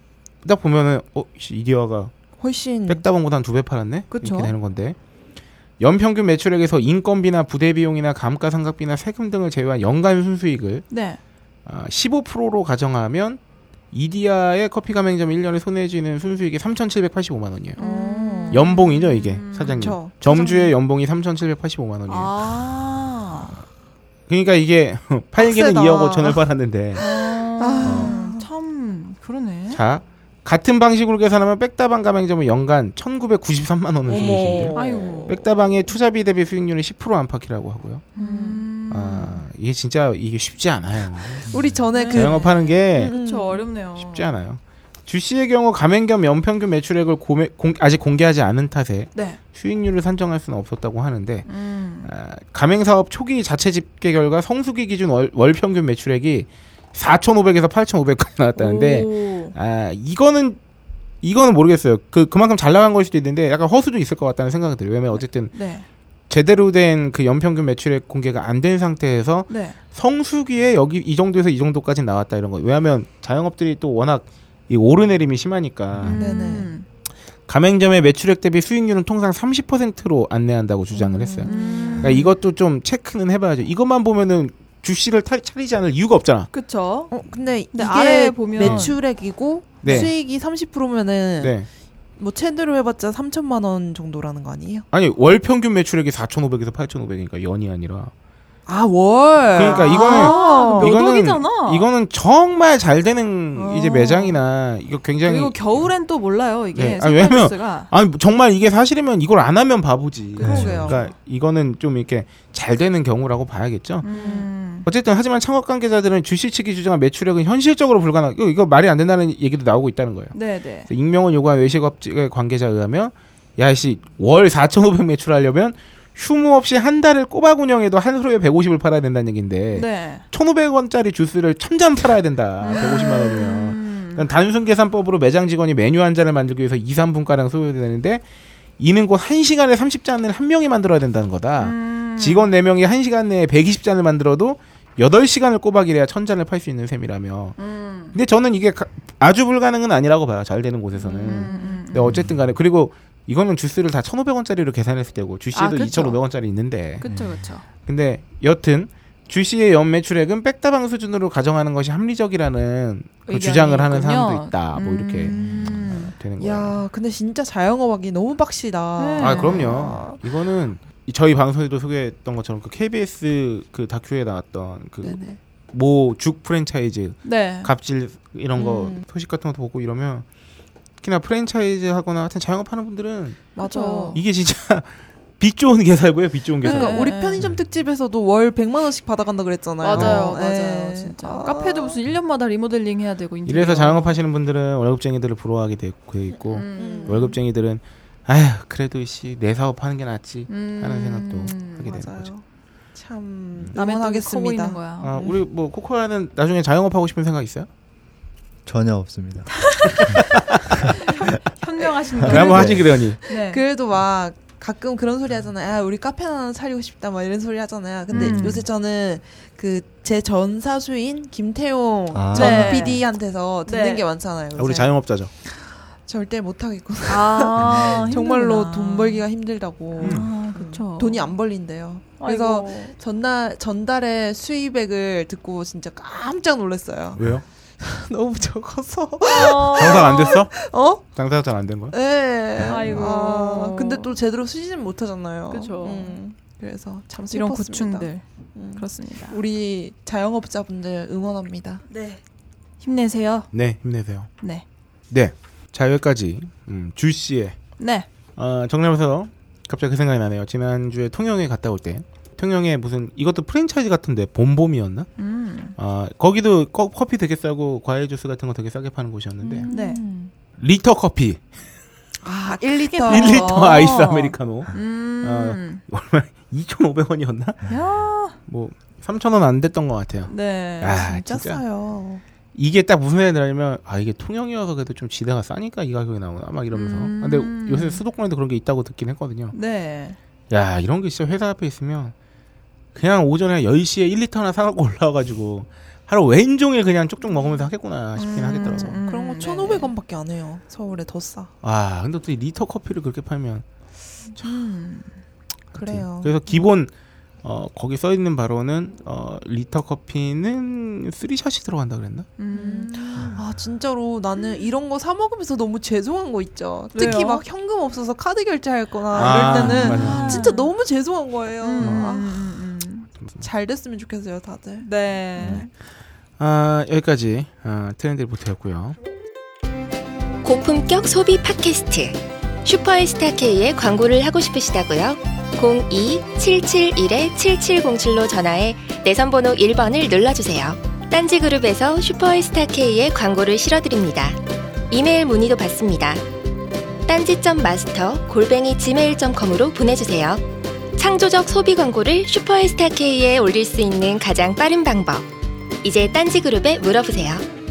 딱 보면은 어 씨, 이디야가 훨씬 백다방보다 한 두 배 팔았네. 음. 그쵸. 이렇게 되는 건데 연평균 매출액에서 인건비나 부대 비용이나 감가상각비나 세금 등을 제외한 연간 순수익을 네. 아, 15%로 가정하면 이디야의 커피 가맹점 1년에 손해지는 순수익이 3,785만 원이에요. 음. 연봉이죠 이게 음. 사장님. 그쵸. 점주의 연봉이 3,785만 원이에요. 아. 그러니까 이게 <laughs> 팔기는 빡세다. 2억 5천을 팔았는데 아. 참 그러네. 자 같은 방식으로 계산하면 백다방 가맹점은 연간 1,993만 원을. 아이고. 백다방의 투자비 대비 수익률은 10% 안팎이라고 하고요. 음. 아 이게 진짜 이게 쉽지 않아요. 우리 전에 네. 그 자영업하는 게 음. 그쵸 어렵네요. 쉽지 않아요. 주 씨의 경우 가맹점 연평균 매출액을 고매, 공, 아직 공개하지 않은 탓에 네. 수익률을 산정할 수는 없었다고 하는데 음. 아, 가맹사업 초기 자체 집계 결과 성수기 기준 월, 월 평균 매출액이 4,500에서 8,500까지 나왔다는데 오. 아 이거는 이거는 모르겠어요. 그 그만큼 잘 나간 걸 수도 있는데 약간 허수도 있을 것 같다는 생각이 들어요. 왜냐면 어쨌든 네. 제대로 된 그 연평균 매출액 공개가 안 된 상태에서 네. 성수기에 여기 이 정도에서 이 정도까지 나왔다 이런 거. 왜냐하면 자영업들이 또 워낙 이 오르내림이 심하니까 음. 네네. 가맹점의 매출액 대비 수익률은 통상 30%로 안내한다고 주장을 했어요. 음. 그러니까 이것도 좀 체크는 해봐야죠. 이것만 보면은 주씨를 탈- 차리지 않을 이유가 없잖아. 그쵸. 어, 근데 근데 이게 보면 매출액이고 네. 수익이 30%면은 네. 뭐 제대로 해봤자 3천만 원 정도라는 거 아니에요? 아니 월 평균 매출액이 4,500에서 8,500이니까 연이 아니라. 아 월. 그러니까 이거는 아, 몇 이거는. 이거는 정말 잘 되는 어. 이제 매장이나 이거 굉장히 그리고 겨울엔 또 몰라요 이게 네. 아, 왜냐면- 가 아니 정말 이게 사실이면 이걸 안 하면 바보지. 그러게요. 그러니까 이거는 좀 이렇게 잘 되는 경우라고 봐야겠죠. 음. 어쨌든 하지만 창업 관계자들은 주시 측이 주장한 매출액은 현실적으로 불가능. 이거, 이거 말이 안 된다는 얘기도 나오고 있다는 거예요. 네네. 익명을 요구한 외식업체 관계자에 의하면 야씨 월 4,500 매출하려면 휴무 없이 한 달을 꼬박 운영해도 한 소에 150을 팔아야 된다는 얘기인데 네. 1,500원짜리 주스를 1,000잔 팔아야 된다. 150만 원이면. 음. 그러니까 단순 계산법으로 매장 직원이 메뉴 한 잔을 만들기 위해서 2, 3분가량 소요되는데 이는 곧 1시간에 30잔을 한 명이 만들어야 된다는 거다. 음. 직원 4명이 1시간 내에 120잔을 만들어도 8시간을 꼬박 일해야 1000잔을 팔 수 있는 셈이라며. 음. 근데 저는 이게 가- 아주 불가능은 아니라고 봐요. 잘 되는 곳에서는. 음. 근데 어쨌든 간에 그리고 이거는 주스를 다 1,500원짜리로 계산했을 때고 주시에도 아, 그쵸. 2,500원짜리 있는데. 그쵸 그쵸. 근데 여튼 주시의 연 매출액은 백다방 수준으로 가정하는 것이 합리적이라는 그 주장을 하는 있군요. 사람도 있다. 뭐 이렇게 음. 되는 거예요. 야, 근데 진짜 자영업하기 너무 빡시다. 네. 아 그럼요. 이거는 이- 저희 방송에도 소개했던 것처럼 그 KBS 그 다큐에 나왔던 그. 모 죽 프랜차이즈 네. 갑질 이런 거 음. 소식 같은 것도 보고 이러면 특히나 프랜차이즈 하거나 하여튼 자영업하는 분들은 맞아. 이게 진짜 <laughs> 빚 좋은 개살고요. 빚 좋은 개살. 그러니까 네. 우리 편의점 특집에서도 월 100만 원씩 받아간다 그랬잖아요. 맞아요, 네. 맞아요, 진짜. 아. 카페도 무슨 1년마다 리모델링 해야 되고. 인테리어. 이래서 자영업 하시는 분들은 월급쟁이들을 부러워하게 돼, 돼 있고 음. 월급쟁이들은 아휴 그래도 씨내 사업 하는 게 낫지 음. 하는 생각도 하게 되는 맞아요. 거죠. 참 남의 떡이 응원하겠습니다. 거야. 아, 우리 뭐 코코아는 나중에 자영업 하고 싶은 생각 있어요? 전혀 없습니다. <laughs> 현명하신 그 분. 한번 하지 그러니. 네. <laughs> 그래도 막 가끔 그런 소리 하잖아요. 아, 우리 카페 하나 차리고 싶다 막 이런 소리 하잖아요. 근데 음. 요새 저는 그 제 전 사수인 김태용 아. 전 네. PD한테서 듣는 네. 게 많잖아요. 요새. 우리 자영업자죠. 절대 못 하겠구나. 아, <laughs> 정말로. 돈 벌기가 힘들다고. 아, 그쵸. 돈이 안 벌린대요. 그래서 아이고. 전날 전달의 수입액을 듣고 진짜 깜짝 놀랐어요. 왜요? <laughs> 너무 적어서. 장사가 안 됐어? 어? 장사가 잘 안 된 거야? 네. 아이고. 아, 근데 또 제대로 쓰지는 못 하잖아요. 그쵸. 음, 그래서 참 이런 슬펐습니다. 고충들 음. 그렇습니다. 우리 자영업자분들 응원합니다. 네. 힘내세요. 네, 힘내세요. 네. 네. 자, 여기까지 음, 줄 씨의 네. 어, 정리하면서 갑자기 그 생각이 나네요. 지난주에 통영에 갔다 올 때 통영에 무슨 이것도 프랜차이즈 같은데 봄봄이었나? 음. 아 거기도 커, 커피 되게 싸고 과일 주스 같은 거 되게 싸게 파는 곳이었는데 음. 네. 리터 커피 아, 1리터. 1리터 아이스 아메리카노 음. 얼마 2,500원이었나? 야. 뭐 3,000원 안 됐던 것 같아요. 네. 아 진짜, 진짜 싸요. 이게 딱 무슨 생각이 드냐면 아 이게 통영이어서 그래도 좀 지대가 싸니까 이 가격이 나오나 막 이러면서 음. 근데 요새 수도권에도 그런 게 있다고 듣긴 했거든요. 네. 야 이런 게 진짜 회사 앞에 있으면 그냥 오전에 10시에 1리터 하나 사갖고 올라와가지고 하루 왼종일 그냥 쪽쪽 먹으면서 하겠구나 싶긴 음, 하겠더라고 음, 그런 거 네네. 1,500원밖에 안 해요. 서울에 더 싸. 아 근데 또 1리터 커피를 그렇게 팔면 음. 그래요. 그래서 기본 어 거기 써 있는 바로는 어 리터 커피는 3샷이 들어간다 그랬나? 음. 아 진짜로 나는 이런 거 사 먹으면서 너무 죄송한 거 있죠. 특히 왜요? 막 현금 없어서 카드 결제할 거나 아, 이럴 때는 맞아. 진짜 너무 죄송한 거예요. 음, 아, 음, 음. 잘 됐으면 좋겠어요, 다들. 네. 아 여기까지 아, 트렌드 리포트였고요. 고품격 소비 팟캐스트 슈퍼스타 K의 광고를 하고 싶으시다고요? 02-771-7707로 전화해 내선번호 1번을 눌러주세요. 딴지그룹에서 슈퍼스타 K의 광고를 실어드립니다. 이메일 문의도 받습니다. 딴지.마스터 골뱅이 gmail.com으로 보내주세요. 창조적 소비 광고를 슈퍼스타 K에 올릴 수 있는 가장 빠른 방법. 이제 딴지그룹에 물어보세요.